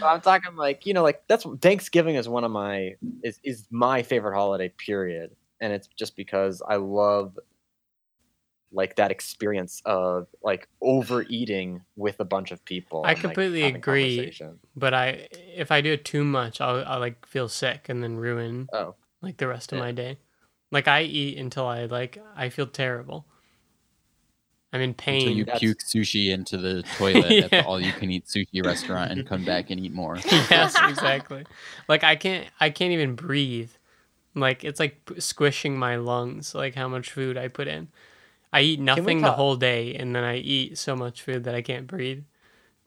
But <laughs> I'm talking like, you know, like that's Thanksgiving is one of my is is my favorite holiday period. And it's just because I love like that experience of like overeating with a bunch of people. I and, like, completely having agree. But I, if I do it too much, I'll, I'll like feel sick and then ruin Oh, like the rest of Yeah. my day. Like I eat until I like I feel terrible. I'm in Until pain. you That's- puke sushi into the <laughs> toilet at the all-you-can-eat sushi restaurant and come back and eat more. <laughs> yes, exactly. Like I can't I can't even breathe. Like it's like squishing my lungs like how much food I put in. I eat nothing the whole day and then I eat so much food that I can't breathe.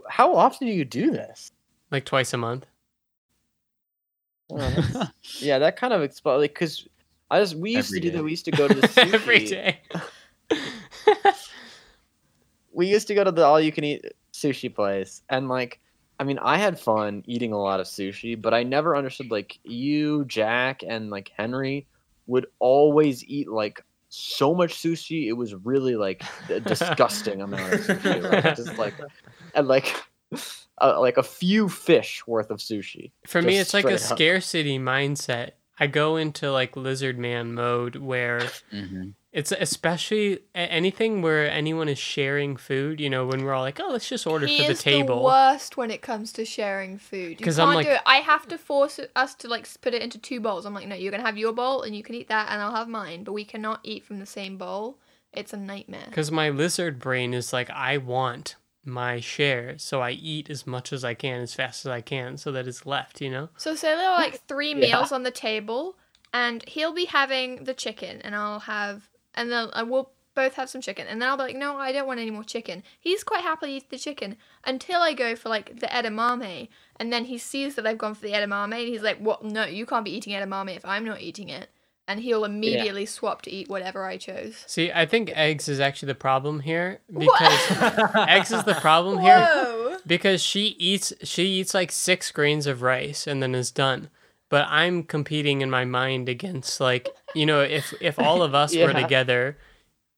how often do you do this? Like twice a month. Oh, that's- <laughs> yeah, that kind of expo like because I just we used Every to do day. that. We used to go to the sushi. Every day. We used to go to the all you can eat sushi place and like I mean I had fun eating a lot of sushi, but I never understood like you, Jack, and like Henry would always eat like so much sushi. It was really like a <laughs> disgusting amount of sushi. Like, just like and like uh, like a few fish worth of sushi. For me, it's like a up. scarcity mindset. I go into like lizard man mode where hmm it's especially anything where anyone is sharing food. You know, when we're all like, "Oh, let's just order he for the is table." the worst when it comes to sharing food. You 'Cause can't I'm like-. I have to force us to like put it into two bowls. I'm like, no, you're gonna have your bowl and you can eat that, and I'll have mine. But we cannot eat from the same bowl. It's a nightmare. Because my lizard brain is like, I want my share, so I eat as much as I can, as fast as I can, so that it's left. You know? So say there are like three Yeah. meals on the table, and he'll be having the chicken, and I'll have, and then I will both have some chicken, and then I'll be like, no, I don't want any more chicken. He's quite happily eat the chicken until I go for like the edamame, and then he sees that I've gone for the edamame, and he's like, what? No, you can't be eating edamame if I'm not eating it, and he'll immediately swap to eat whatever I chose. See, I think eggs is actually the problem here because <laughs> eggs is the problem here because she eats she eats like six grains of rice and then is done. But I'm competing in my mind against like you know if if all of us were <laughs> together,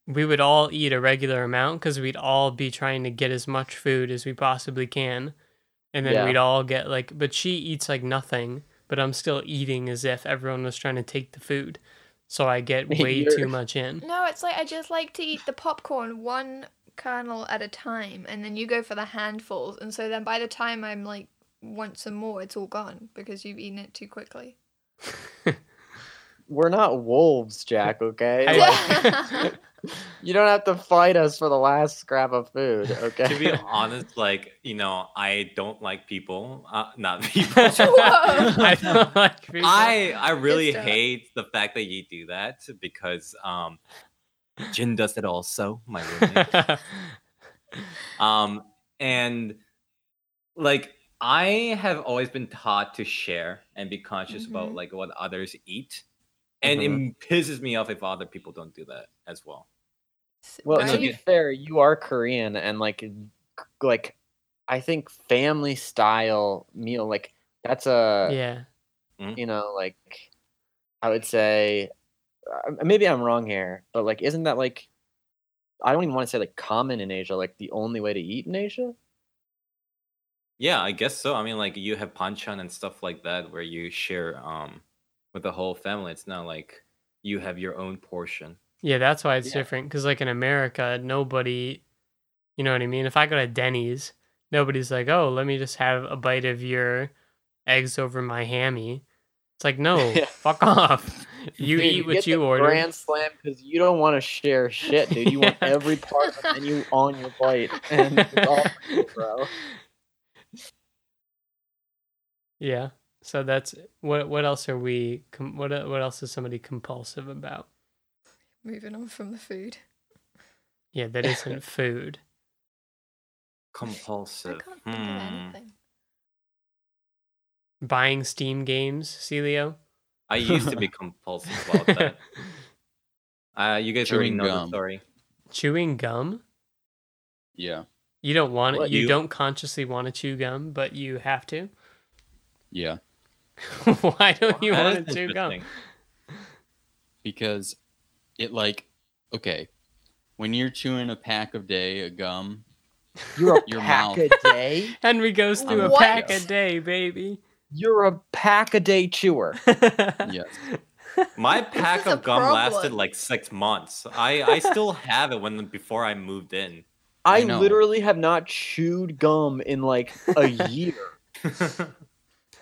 we would all eat a regular amount because we'd all be trying to get as much food as we possibly can, and then Yeah. we'd all get like. But she eats like nothing, but I'm still eating as if everyone was trying to take the food, so I get <laughs> way too much in. No, it's like I just like to eat the popcorn one kernel at a time, and then you go for the handfuls, and so then by the time I'm like want some more, it's all gone because you've eaten it too quickly. We're not wolves, Jack. <laughs> Okay, I- Like, <laughs> you don't have to fight us for the last scrap of food. Okay. to be honest, like you know, I don't like people. Uh, not <laughs> people. I don't like people. I I really Good hate the fact that you do that because um, Jin does it also. My roommate. um, and like I have always been taught to share and be conscious about Mhm. like what others eat, and it pisses me off if other people don't do that as well. Well, Right? to be fair, you are Korean, and like, like I think family style meal like that's a yeah. you know like I would say uh, maybe I'm wrong here, but like isn't that like I don't even want to say like common in Asia, like the only way to eat in Asia? Yeah, I guess so. I mean, like you have panchan and stuff like that where you share um with the whole family. It's not like you have your own portion. Yeah, that's why it's Yeah. different. Because like in America, nobody, you know what I mean. If I go to Denny's, nobody's like, "Oh, let me just have a bite of your eggs over my hammy." It's like, no, <laughs> Yeah. fuck off. <laughs> You Dude, eat what get you the order. Grand slam because you don't want to share shit, dude. You <laughs> want every part of the menu on your plate, and it's all for you, bro. Yeah. So that's what. What else are we? What What else is somebody compulsive about? Moving on from the food. Yeah, that isn't <laughs> food. Compulsive. I Compulsive. can't think of Hmm. anything. Buying Steam games, Sealio. I used to be compulsive about that. <laughs> Uh, you guys already Chewing know the gum. story. Chewing gum. Yeah. You don't want What, You, you- don't consciously want to chew gum, but you have to. Yeah. <laughs> Why don't you That want is to chew gum? Because it like okay. When you're chewing a pack of day a gum, You're a Your pack mouth. a day. <laughs> Henry goes through a pack a day, baby. You're a pack a day chewer. <laughs> yes. My pack of gum lasted like six months. I I still have it when before I moved in. I, I literally have not chewed gum in like a year.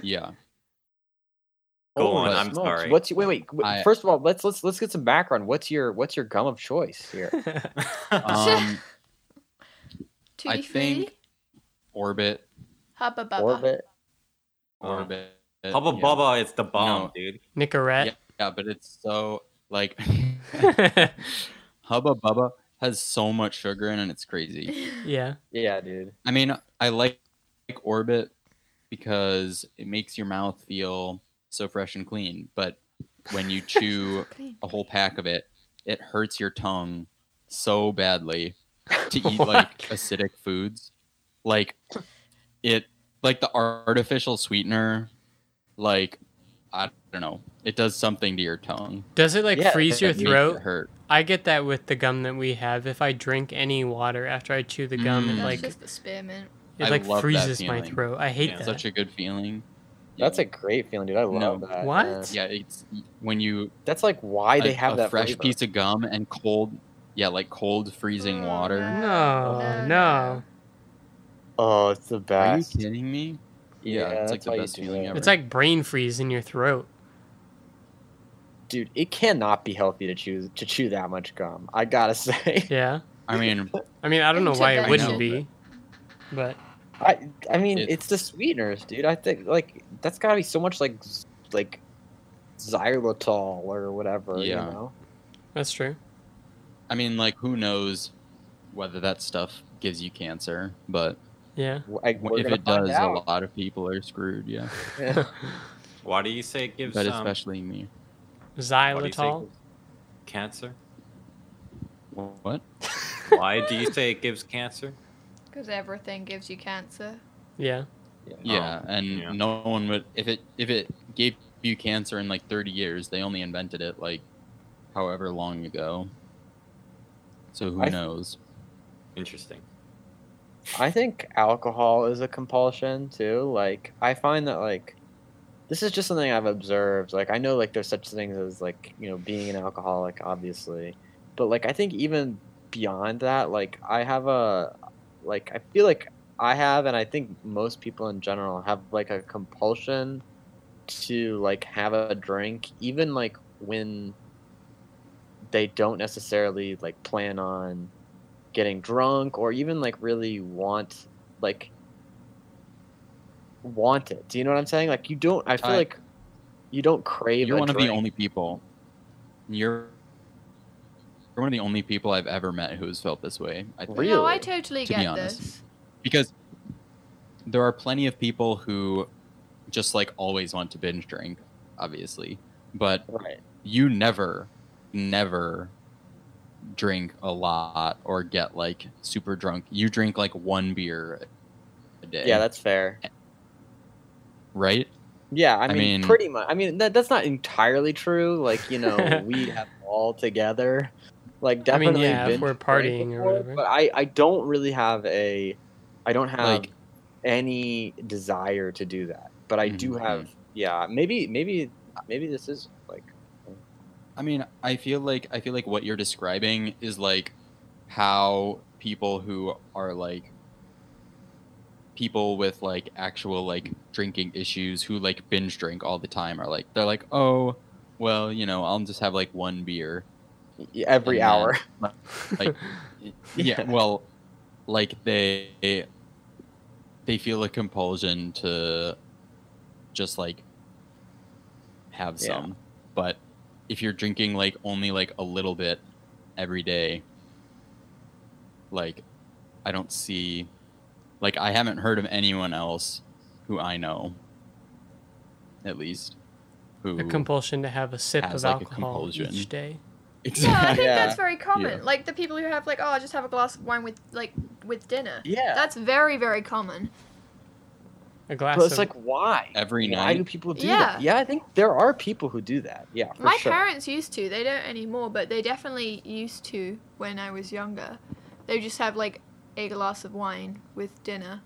Yeah. Go Holy on, I'm smokes. sorry. What's wait wait? w- I- First of all, let's let's let's get some background. What's your what's your gum of choice here? <laughs> Um <laughs> I Tutti think- frutti? Orbit. Hubba bubba. Orbit. Oh. Orbit. Hubba yeah. Bubba is the bomb, No. dude. Nicorette. Yeah, but it's so like <laughs> Hubba Bubba has so much sugar in it, it's crazy. yeah. Yeah, dude. I mean, I like, like Orbit because it makes your mouth feel so fresh and clean, but when you <laughs> chew Clean. a whole pack of it, it hurts your tongue so badly to <laughs> eat like acidic foods. Like it like the artificial sweetener like I don't know. It does something to your tongue. Does it like Yeah, freeze your It makes it throat? hurt. I get that with the gum that we have. If I drink any water after I chew the gum, Mm. it like just the spearmint. It I like love that freezes my throat. I hate Yeah. that. Such a good feeling. That's a great feeling, dude. I love No. that. What? man. yeah, it's when you That's like why they a, have a that fresh flavor. piece of gum and cold yeah, like cold freezing Oh, water. no, No, no. no. Oh, it's the best. Are you kidding me? Yeah, Yeah, it's like that's the best feeling ever. It's like brain freeze in your throat. Dude, it cannot be healthy to chew to chew that much gum. I gotta <laughs> say. Yeah. I mean, <laughs> I mean, I don't know why it wouldn't Intervention. be, but I I mean, It- it's the sweeteners, dude. I think like that's gotta be so much like like xylitol or whatever. Yeah. You know? that's true. I mean, like, who knows whether that stuff gives you cancer? But Yeah. Like, we're if it find does, a lot of people are screwed. Yeah, Yeah. <laughs> Why do you say it gives but um, especially me. why do you say it Xylitol. gives cancer? What? Why do you say it gives cancer? Because everything gives you cancer. Yeah. Yeah, Oh, and yeah. no one would if it if it gave you cancer in like 30 years. They only invented it like however long ago. So who I- knows? Interesting. I think alcohol is a compulsion too. Like I find that like this is just something I've observed. Like I know like there's such things as like, you know, being an alcoholic obviously. But like I think even beyond that, like I have a like I feel like I have and I think most people in general have like a compulsion to like have a drink even like when they don't necessarily like plan on getting drunk or even like really want like want it. Do you know what I'm saying? Like you don't I feel I- like you don't crave You're one of the only people. You're you're one of the only people I've ever met who has felt this way. I think. Really? No, I totally To be get honest. this. because there are plenty of people who just like always want to binge drink, obviously, but right. you never, never drink a lot or get like super drunk. You drink like one beer a day. Yeah, that's fair. right. Yeah, I I mean, mean- pretty much. I mean, that, that's not entirely true. Like, you know, <laughs> we have all together. Like, I mean, definitely. yeah, if been we're drank partying or whatever. But I, I don't really have a, I don't have Like- any desire to do that. But I do Mhm. have, yeah, maybe, maybe, maybe this is like, I mean, I feel like I feel like what you're describing is like how people who are like people with like actual like drinking issues who like binge drink all the time are like they're like, "Oh, well, you know, I'll just have like one beer." Every And then- hour. Like <laughs> yeah, well, like they they feel a compulsion to just like have Yeah. some. But if you're drinking like only like a little bit every day, like I don't see like I haven't heard of anyone else who I know at least who a compulsion to have a sip Has, of like, a alcohol compulsion. each day. No, I think Yeah. that's very common. Yeah. Like the people who have like, oh, I'll just have a glass of wine with like with dinner. Yeah. That's very very common. A glass But it's of like, why? every night. Why do people do Yeah. that? Yeah, I think there are people who do that. Yeah, for My sure. parents used to. They don't anymore, but they definitely used to when I was younger. They would just have like a glass of wine with dinner.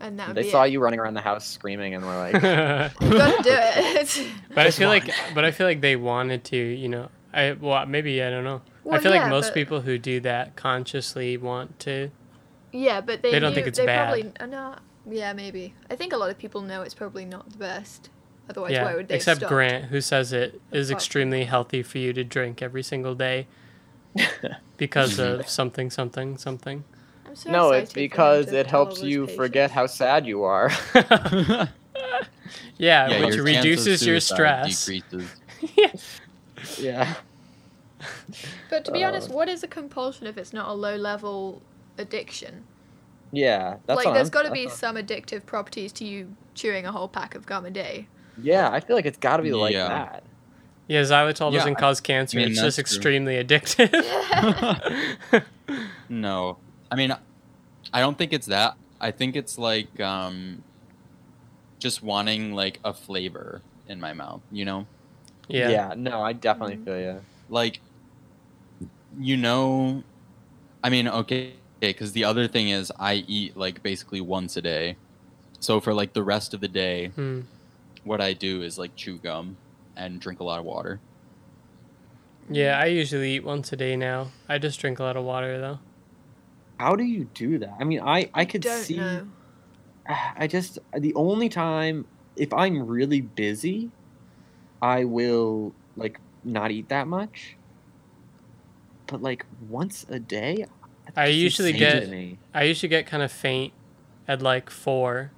And that They saw it. you running around the house screaming, and were like, but You gotta do it. <laughs> but I feel like, but I feel like they wanted to, you know. I well, maybe I don't know. I feel yeah, like most but- people who do that consciously want to. Yeah, but they, They don't knew- think it's they bad. Probably, uh, no, yeah, maybe. I think a lot of people know it's probably not the best. Otherwise, why would they except? Grant, who says it is fuck? extremely healthy for you to drink every single day <laughs> because <laughs> of something, something, something. I'm so "No, it's excited for him because it helps those you forget how sad you are." <laughs> <laughs> yeah, yeah, which your reduces your stress. Decreases. <laughs> yeah. But to be honest, Uh, what is a compulsion if it's not a low level addiction? Yeah, that's like, there's got to that's be what- some addictive properties to you chewing a whole pack of gum a day. Yeah, I feel like it's got to be like that. Yeah, xylitol Yeah, doesn't cause cancer. mean, it's just that's true. extremely addictive. no, I mean, I don't think it's that. I think it's like um, just wanting like a flavor in my mouth. You know, yeah. Yeah. no, I definitely Mhm. feel you. like you know, I mean, okay, because the other thing is I eat like basically once a day. So for like the rest of the day, Hmm. what I do is like chew gum and drink a lot of water. Yeah, I usually eat once a day now. I just drink a lot of water though. How do you do that? I mean, I I could Don't see. know. <sighs> I just the only time if I'm really busy, I will like not eat that much. But like once a day, I usually get- I usually get kind of faint at like four,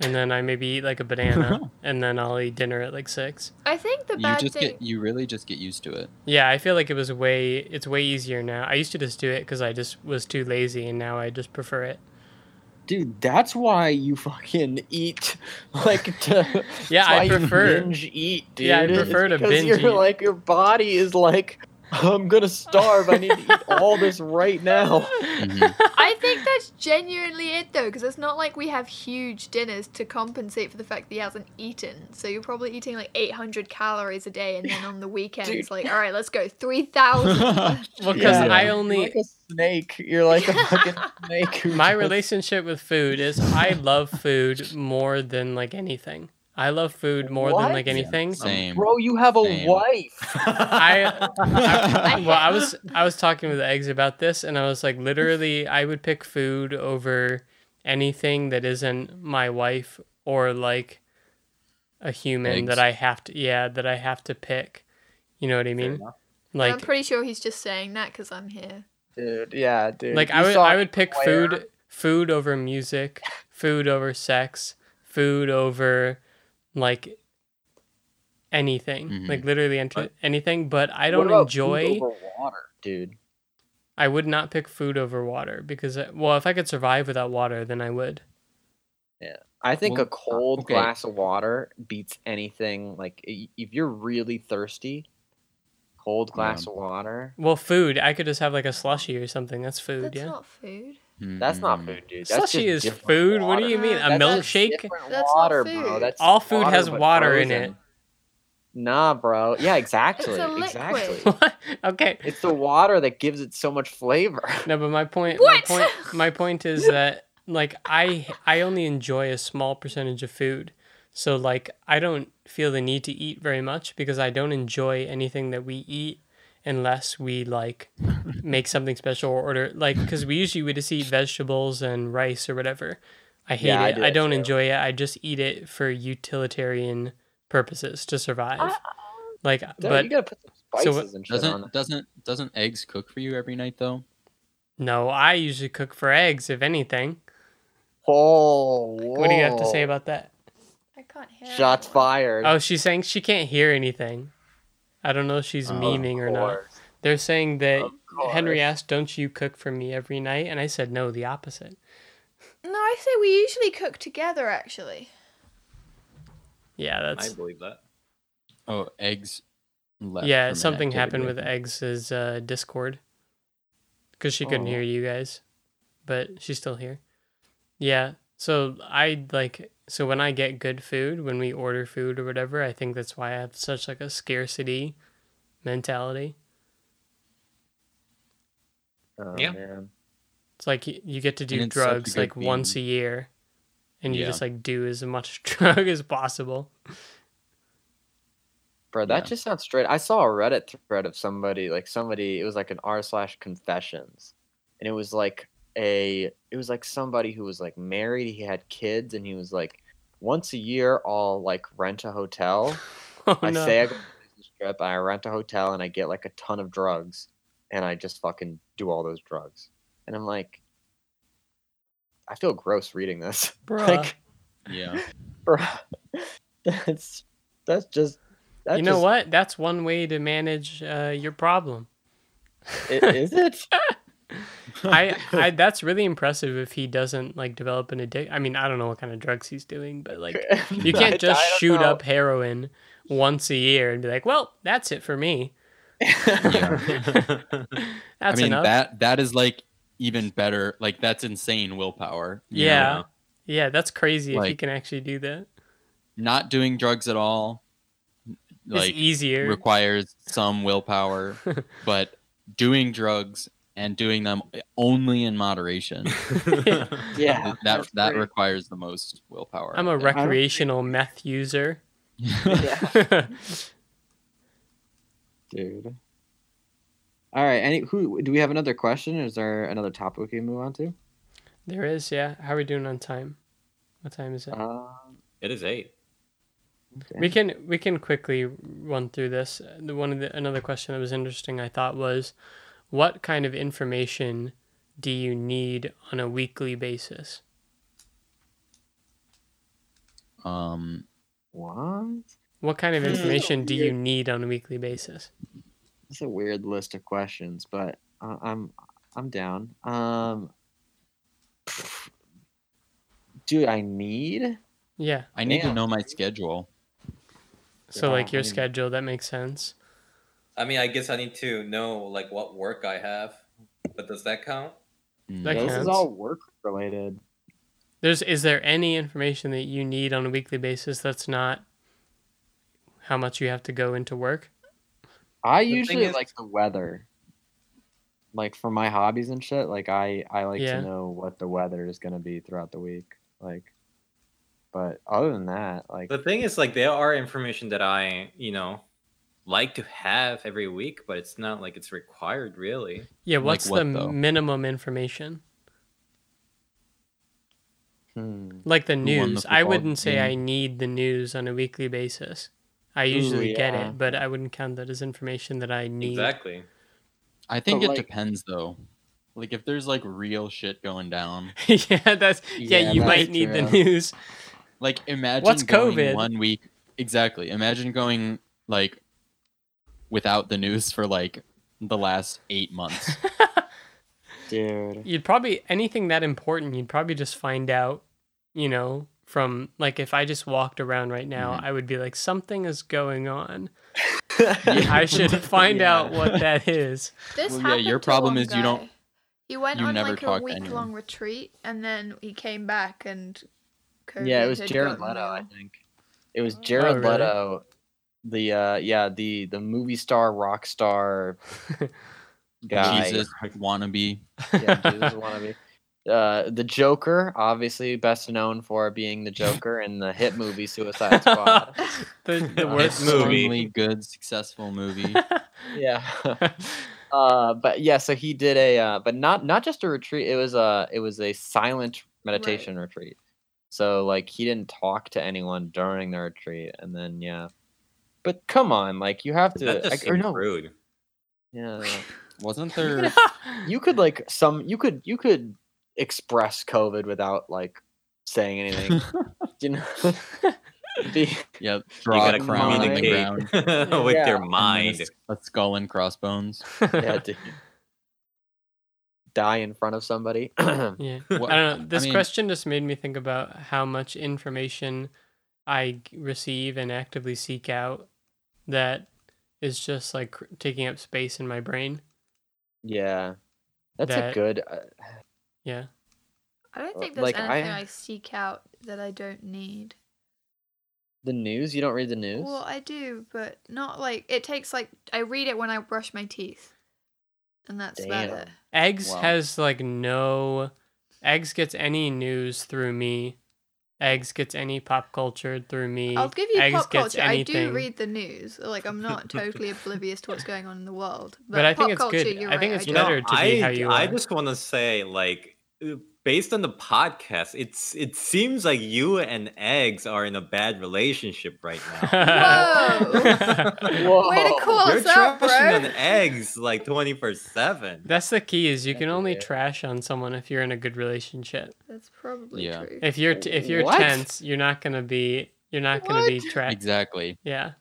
and then I maybe eat like a <laughs> banana, oh. and then I'll eat dinner at like six. I think the You bad just thing. get you really just get used to it. Yeah, I feel like it was way it's way easier now. I used to just do it because I just was too lazy, and now I just prefer it. Dude, that's why you fucking eat <laughs> like to <laughs> Yeah, that's I why you prefer- binge eat, dude. Yeah, I It's prefer to because binge you're eat. like your body is like <laughs> I'm gonna starve. I need to eat all this right now. <laughs> Mhm. I think that's genuinely it though, because it's not like we have huge dinners to compensate for the fact that he hasn't eaten. So you're probably eating like 800 calories a day, and then on the weekends, Dude. like, all right, let's go 3,000. <laughs> Well, because Yeah. I only like a snake. You're like a fucking snake. my relationship with food is I love food more than like anything. I love food more than like anything. Same. Um, bro, you have a Same. wife. <laughs> I, I <laughs> I well, I was I was talking with eggs about this, and I was like, literally, I would pick food over anything that isn't my wife or like a human Eggs? that I have to, yeah, that I have to pick. You know what I mean? Like, I'm pretty sure he's just saying that because I'm here. Dude, yeah, dude. like You I would I would pick wear- food food over music, food over sex, food over like anything, Mhm. like literally ent- But- anything. But I don't about food enjoy. over water, dude. I would not pick food over water because, uh, well, if I could survive without water, then I would. Yeah, I think Well, a cold okay. glass of water beats anything. Like if you're really thirsty, cold glass of water. Well, food, I could just have like a slushy or something. That's food, That's yeah. not food. Mm-hmm. That's not food, dude. That's Slushy just is different food. What do you mean? A That's milkshake? different That's not water, food. bro. That's All food has but water in it. Nah, bro. Yeah, <laughs> exactly. It's a. Exactly. <laughs> Okay. It's the water that gives it so much flavor. <laughs> No, but my point, What? my point, my point is that like I I only enjoy a small percentage of food. So like I don't feel the need to eat very much because I don't enjoy anything that we eat unless we like make something special or order like because we usually we just eat vegetables and rice or whatever. I hate Yeah, I it. do I, don't too. enjoy it. I just eat it for utilitarian purposes to survive. I- like, Dude, but you gotta put some so spices and shit Doesn't it. doesn't doesn't eggs cook for you every night though? no, I usually cook for eggs if anything. Oh, What do you have to say about that? I can't hear. Shots anyone. fired. Oh, she's saying she can't hear anything. I don't know if she's of memeing or not. They're saying that Henry asked, "Don't you cook for me every night?" And I said, "No, the opposite." No, I say we usually cook together. Actually, Yeah, that's. I believe that. Oh, eggs. Left yeah. Something happened with eggs' uh, Discord because she couldn't Oh. hear you guys, but she's still here. Yeah. So I like so when I get good food, when we order food or whatever, I think that's why I have such like a scarcity mentality. Oh, Yeah. man. It's like you, you get to do And it's such a drugs good like once a year, and you Yeah. just like do as much <laughs> drug as possible. Bro, that Yeah. just sounds straight. I saw a Reddit thread of somebody, like somebody, it was like an r slash confessions, and it was like a, it was like somebody who was like married, he had kids, and he was like, once a year I'll like rent a hotel. <laughs> Oh I no! say I go on a business trip, and I rent a hotel, and I get like a ton of drugs, and I just fucking do all those drugs, and I'm like, I feel gross reading this. <laughs> Bruh. Like, Yeah. <laughs> bro, that's that's just. That's you know just- what? That's one way to manage uh, your problem. i- Is it? I, <laughs> I that's really impressive if he doesn't like develop an addict. I mean, I don't know what kind of drugs he's doing, but like <laughs> you can't just I don't shoot know. up heroin once a year and be like, well, that's it for me. <laughs> Yeah. That's I mean enough. that that is like even better. Like that's insane willpower. Yeah. know? yeah, that's crazy if he can actually do that. Not doing drugs at all. It's Like easier. requires some willpower, but doing drugs and doing them only in moderation <laughs> <laughs> yeah, that that's that great. requires the most willpower. I'm a think. recreational meth user. Yeah, <laughs> dude. All right. Any who do we have another question? Is there another topic we can move on to? there is, yeah. How are we doing on time? What time is it? Um, It is eight. okay. We can we can quickly run through this. The one of the another question that was interesting I thought was, what kind of information do you need on a weekly basis? Um, What? What kind of information do you need on a weekly basis? It's a weird list of questions, but uh, I'm I'm down. Um, do I need? Yeah. I need to know my schedule. So Yeah, like your I mean- schedule, that makes sense. I mean, I guess I need to know like what work I have, but does that count? Mm. That Yeah, this is all work related. There's is there any information that you need on a weekly basis that's not how much you have to go into work? I thing usually is- like the weather. Like for my hobbies and shit, like I I like Yeah. to know what the weather is gonna be throughout the week. Like, but other than that, like The thing is, like, there are information that I, you know, like to have every week, but it's not like it's required, really. Yeah, Like what's what, the though? minimum information? hmm. Like the Who won the news. I wouldn't say I need the news on a weekly basis. I usually get yeah. it, but I wouldn't count that as information that I need. Exactly. I think But, it like- depends though. Like if there's like real shit going down, <laughs> yeah, that's yeah, Yeah, you that's might need the news. like imagine What's going COVID? one week exactly. Imagine going like without the news for like the last eight months. <laughs> dude. You'd probably anything that important, you'd probably just find out, you know, from like if I just walked around right now, Mhm. I would be like something is going on. <laughs> I should <laughs> find Yeah. out what that is. This Well, yeah, your problem one is you don't- guy. He went You on never like a week long retreat and then he came back and COVID yeah, it was Jared Leto, I think. It was Oh, Jared really? Leto, the uh, yeah, the the movie star, rock star <laughs> guy. Jesus wannabe. yeah, Jesus <laughs> wannabe. Uh, the Joker, obviously best known for being the Joker in the hit movie Suicide Squad. <laughs> the the Uh, worst movie. extremely good, successful movie. yeah. uh, but yeah, so he did a, uh, but not not just a retreat. It was a it was a silent meditation retreat. So like he didn't talk to anyone during the retreat, and then yeah. But come on, like you have to, That just like, or no, rude. yeah. <laughs> Wasn't <laughs> there? You could like some, you could you could express COVID without like saying anything. <laughs> you know. Be- Yep. You Draw gotta a crown on the ground. with Yeah. your and then a mind. s- A skull and crossbones. yeah, dude. Die in front of somebody. <clears throat> Yeah. What- I don't know. This mean- question just made me think about how much information I receive and actively seek out that is just like cr- taking up space in my brain. yeah, that's a good. Uh, Yeah. I don't Uh, think there's like, anything I... seek out that I don't need. the news. You don't read the news. Well, I do, but not like it takes like I read it when I brush my teeth, and that's about it. Eggs Wow. has like no. Eggs gets any news through me. Eggs gets any pop culture through me. I'll give you Eggs pop gets culture. I do read the news. Like I'm not <laughs> totally oblivious to what's going on in the world. But, But I think pop it's culture, good. You're I think right, it's You don't. better know, to I, be how you I are. just want to say, like, based on the podcast, it's it seems like you and Eggs are in a bad relationship right now. <laughs> Whoa. Way to call You're us out, bro. trashing on Eggs like twenty four seven. That's the key. Is you can only Yeah. trash on someone if you're in a good relationship. That's probably Yeah. true. If you're t- if you're What? tense, you're not gonna be you're not gonna be What? trash. Exactly. Yeah.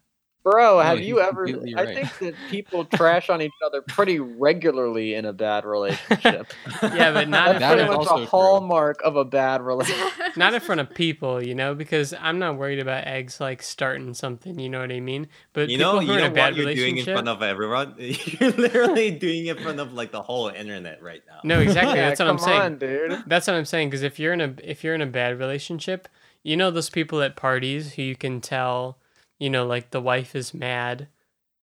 Bro, oh, have he's you ever? completely I think that <laughs> people trash on each other pretty regularly in a bad relationship. <laughs> Yeah, but not That's pretty much also a true. hallmark of a bad relationship. <laughs> not in front of people, you know, because I'm not worried about eggs like starting something. You know what I mean? But You people know, you are in know a bad what you're doing in front of everyone. You're literally doing it in front of like the whole internet right now. no, exactly. Yeah, that's what I'm saying. on, dude. That's what I'm saying. Because if you're in a if you're in a bad relationship, you know those people at parties who you can tell, you know, like the wife is mad,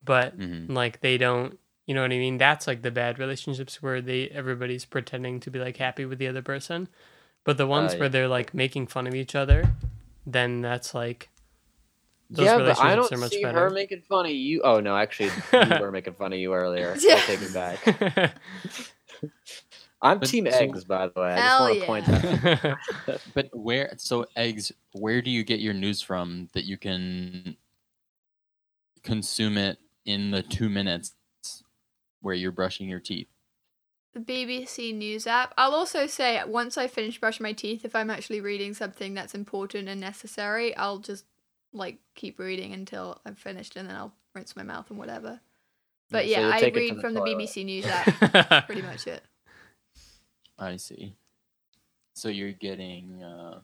but hmm like they don't. You know what I mean? That's like the bad relationships where they everybody's pretending to be like happy with the other person, but the ones Uh, where they're like making fun of each other, then that's like those yeah, but I relationships don't are much see better. her making fun of you. Oh no, actually, <laughs> you were making fun of you earlier. I take it back. <laughs> I'm But team so- eggs, by the way. I just Hell want to yeah. point that. <laughs> But where? So eggs. Where do you get your news from that you can consume it in the two minutes where you're brushing your teeth? the BBC News app. I'll also say once I finish brushing my teeth, if I'm actually reading something that's important and necessary, I'll just like keep reading until I'm finished, and then I'll rinse my mouth and whatever. But So yeah, you'll I take it to read the from the. BBC News app. <laughs> Pretty much it. I see. So you're getting uh,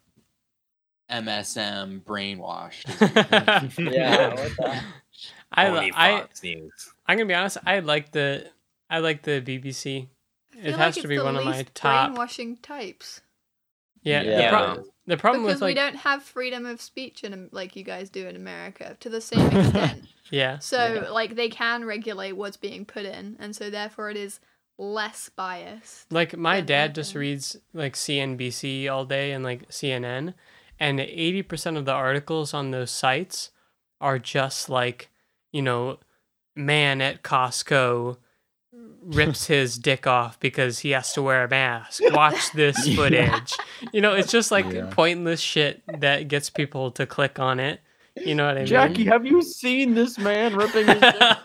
MSM brainwashed. is what you're- <laughs> Yeah, <laughs> I, Only I News. I'm gonna be honest. I like the I like the BBC. It has like to be one of my top- brainwashing types Yeah. Yeah. The, Yeah. pro- the problem because with like we don't have freedom of speech in like you guys do in America to the same <laughs> extent. yeah. So Yeah. like they can regulate what's being put in, and so therefore it is less biased. Like my than dad just reads like CNBC all day and like CNN, and eighty percent of the articles on those sites are just like, you know, man at Costco rips his dick off because he has to wear a mask. Watch <laughs> this Yeah. footage. You know, it's just like Yeah. pointless shit that gets people to click on it. You know what I mean? Jackie, have you seen this man ripping his dick?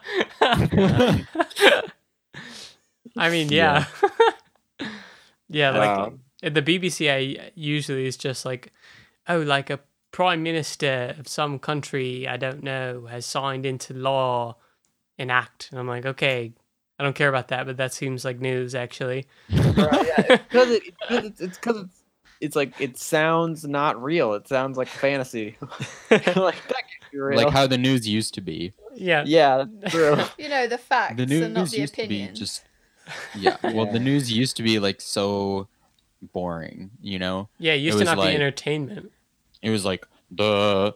<laughs> I mean, yeah. Yeah, <laughs> like Wow. at the BBC, I usually is just like, oh, like a prime minister of some country I don't know has signed into law an act, and I'm like, okay, I don't care about that, but that seems like news actually. Right, yeah, it's because it, it's it's because it's it's like it sounds not real. It sounds like fantasy. <laughs> like that can't be real. like how the news used to be. yeah, yeah, true. <laughs> You know the facts The and not news the used to be just Yeah. <laughs> Well, the news used to be like so boring, you know? Yeah, it used It to not like- be entertainment. It was like the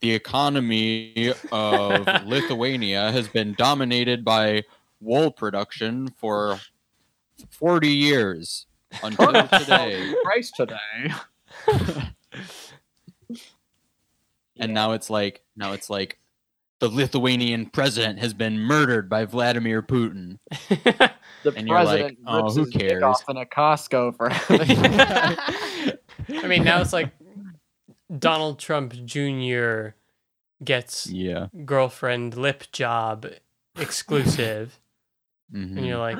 the economy of <laughs> Lithuania has been dominated by wool production for 40 years until <laughs> oh, today. Price today. And now it's like now it's like the Lithuanian president has been murdered by Vladimir Putin. <laughs> The And you're like, president "Oh, rips who his dick cares?" off in a Costco for <laughs> <laughs> I mean, now it's like Donald Trump Jr. gets Yeah. girlfriend lip job exclusive, Mhm. and you're like,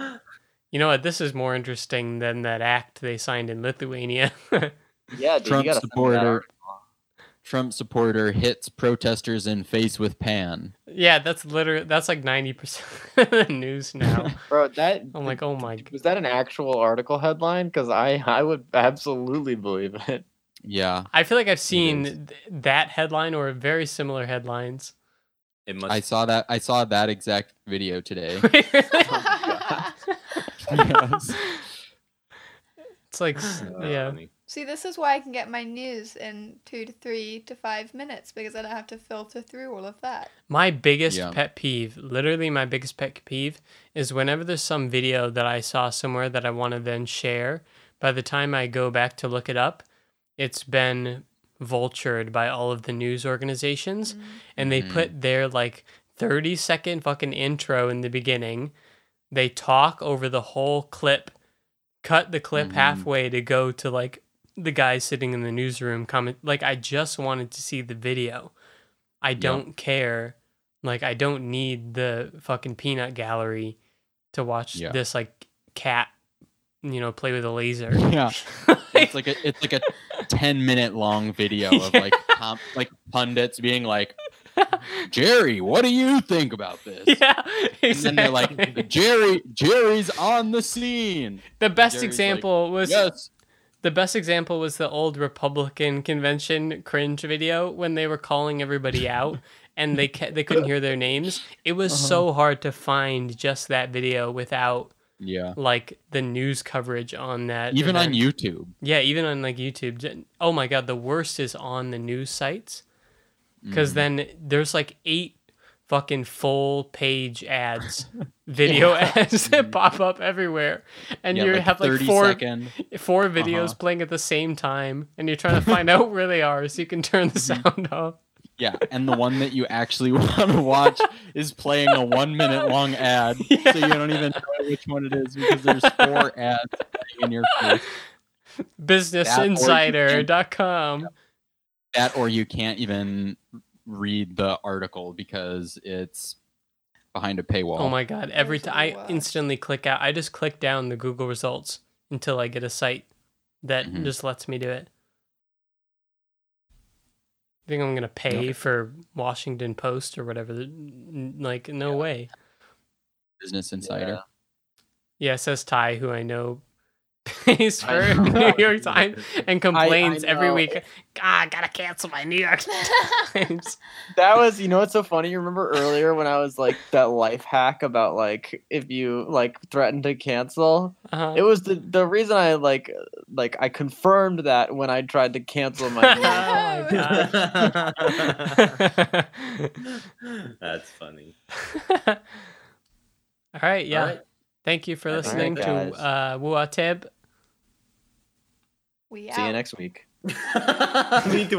you know what? This is more interesting than that act they signed in Lithuania. yeah, dude, Trump you gotta send me that supporter article. Trump supporter hits protesters in face with pan. yeah, that's literally that's like ninety percent <laughs> of the news now. <laughs> bro. That I'm like, oh my. was that an actual article headline? Because I I would absolutely believe it. Yeah. I feel like I've seen th- that headline or very similar headlines. It must. I saw that I saw that exact video today. <laughs> it's like, s- uh, yeah. funny. See, this is why I can get my news in two to three to five minutes because I don't have to filter through all of that. My biggest Yeah. pet peeve, literally my biggest pet peeve, is whenever there's some video that I saw somewhere that I want to then share, by the time I go back to look it up, it's been vultured by all of the news organizations and they Mhm. put their like 30 second fucking intro in the beginning. They talk over the whole clip, cut the clip Mhm. halfway to go to like the guy sitting in the newsroom comment like I just wanted to see the video. I don't care. Like I don't need the fucking peanut gallery to watch Yeah. this like cat, you know, play with a laser. <laughs> Yeah. <laughs> It's like a it's like a 10 minute long video of like com- like pundits being like Jerry, what do you think about this? <laughs> yeah, And then they're like. Jerry Jerry's on the scene. the best Jerry's like, example was Yes. The best example was the old Republican convention cringe video when they were calling everybody <laughs> out and they ca- they couldn't hear their names. It was Uh-huh. so hard to find just that video without Yeah. like the news coverage on that. Even on. YouTube. Yeah, even on like YouTube. Oh my god, the worst is on the news sites because Mhm. then there's like eight fucking full page ads, <laughs> video ads that pop up everywhere, and Yeah, you like have like 30 four second. four videos Uh-huh. playing at the same time and you're trying to find out where they are so you can turn the sound off. Yeah, and the one that you actually <laughs> want to watch is playing a one minute long ad, <laughs> so you don't even know which one it is because there's four ads in your face. Businessinsider.com. That or you can't even read the article because it's behind a paywall. Oh my god, every time I instantly click out. I just click down the Google results until I get a site that Mhm. just lets me do it. I think I'm going to pay Okay. for Washington Post or whatever. Like no Yeah. way. Business Insider. Yeah, says Ty, who I know pays for New York Times and complains every week. God, I gotta cancel my New York <laughs> Times. That was, you know, what's so funny. You remember earlier when I was like that life hack about like if you like threaten to cancel. Uh-huh. It was the the reason I like like I confirmed that when I tried to cancel my. news. <laughs> Oh <laughs> That's funny. All right, yeah. All right. Thank you for All right, listening to guys. uh, WUUA TIB. we See you next week. <laughs> <laughs> Me too.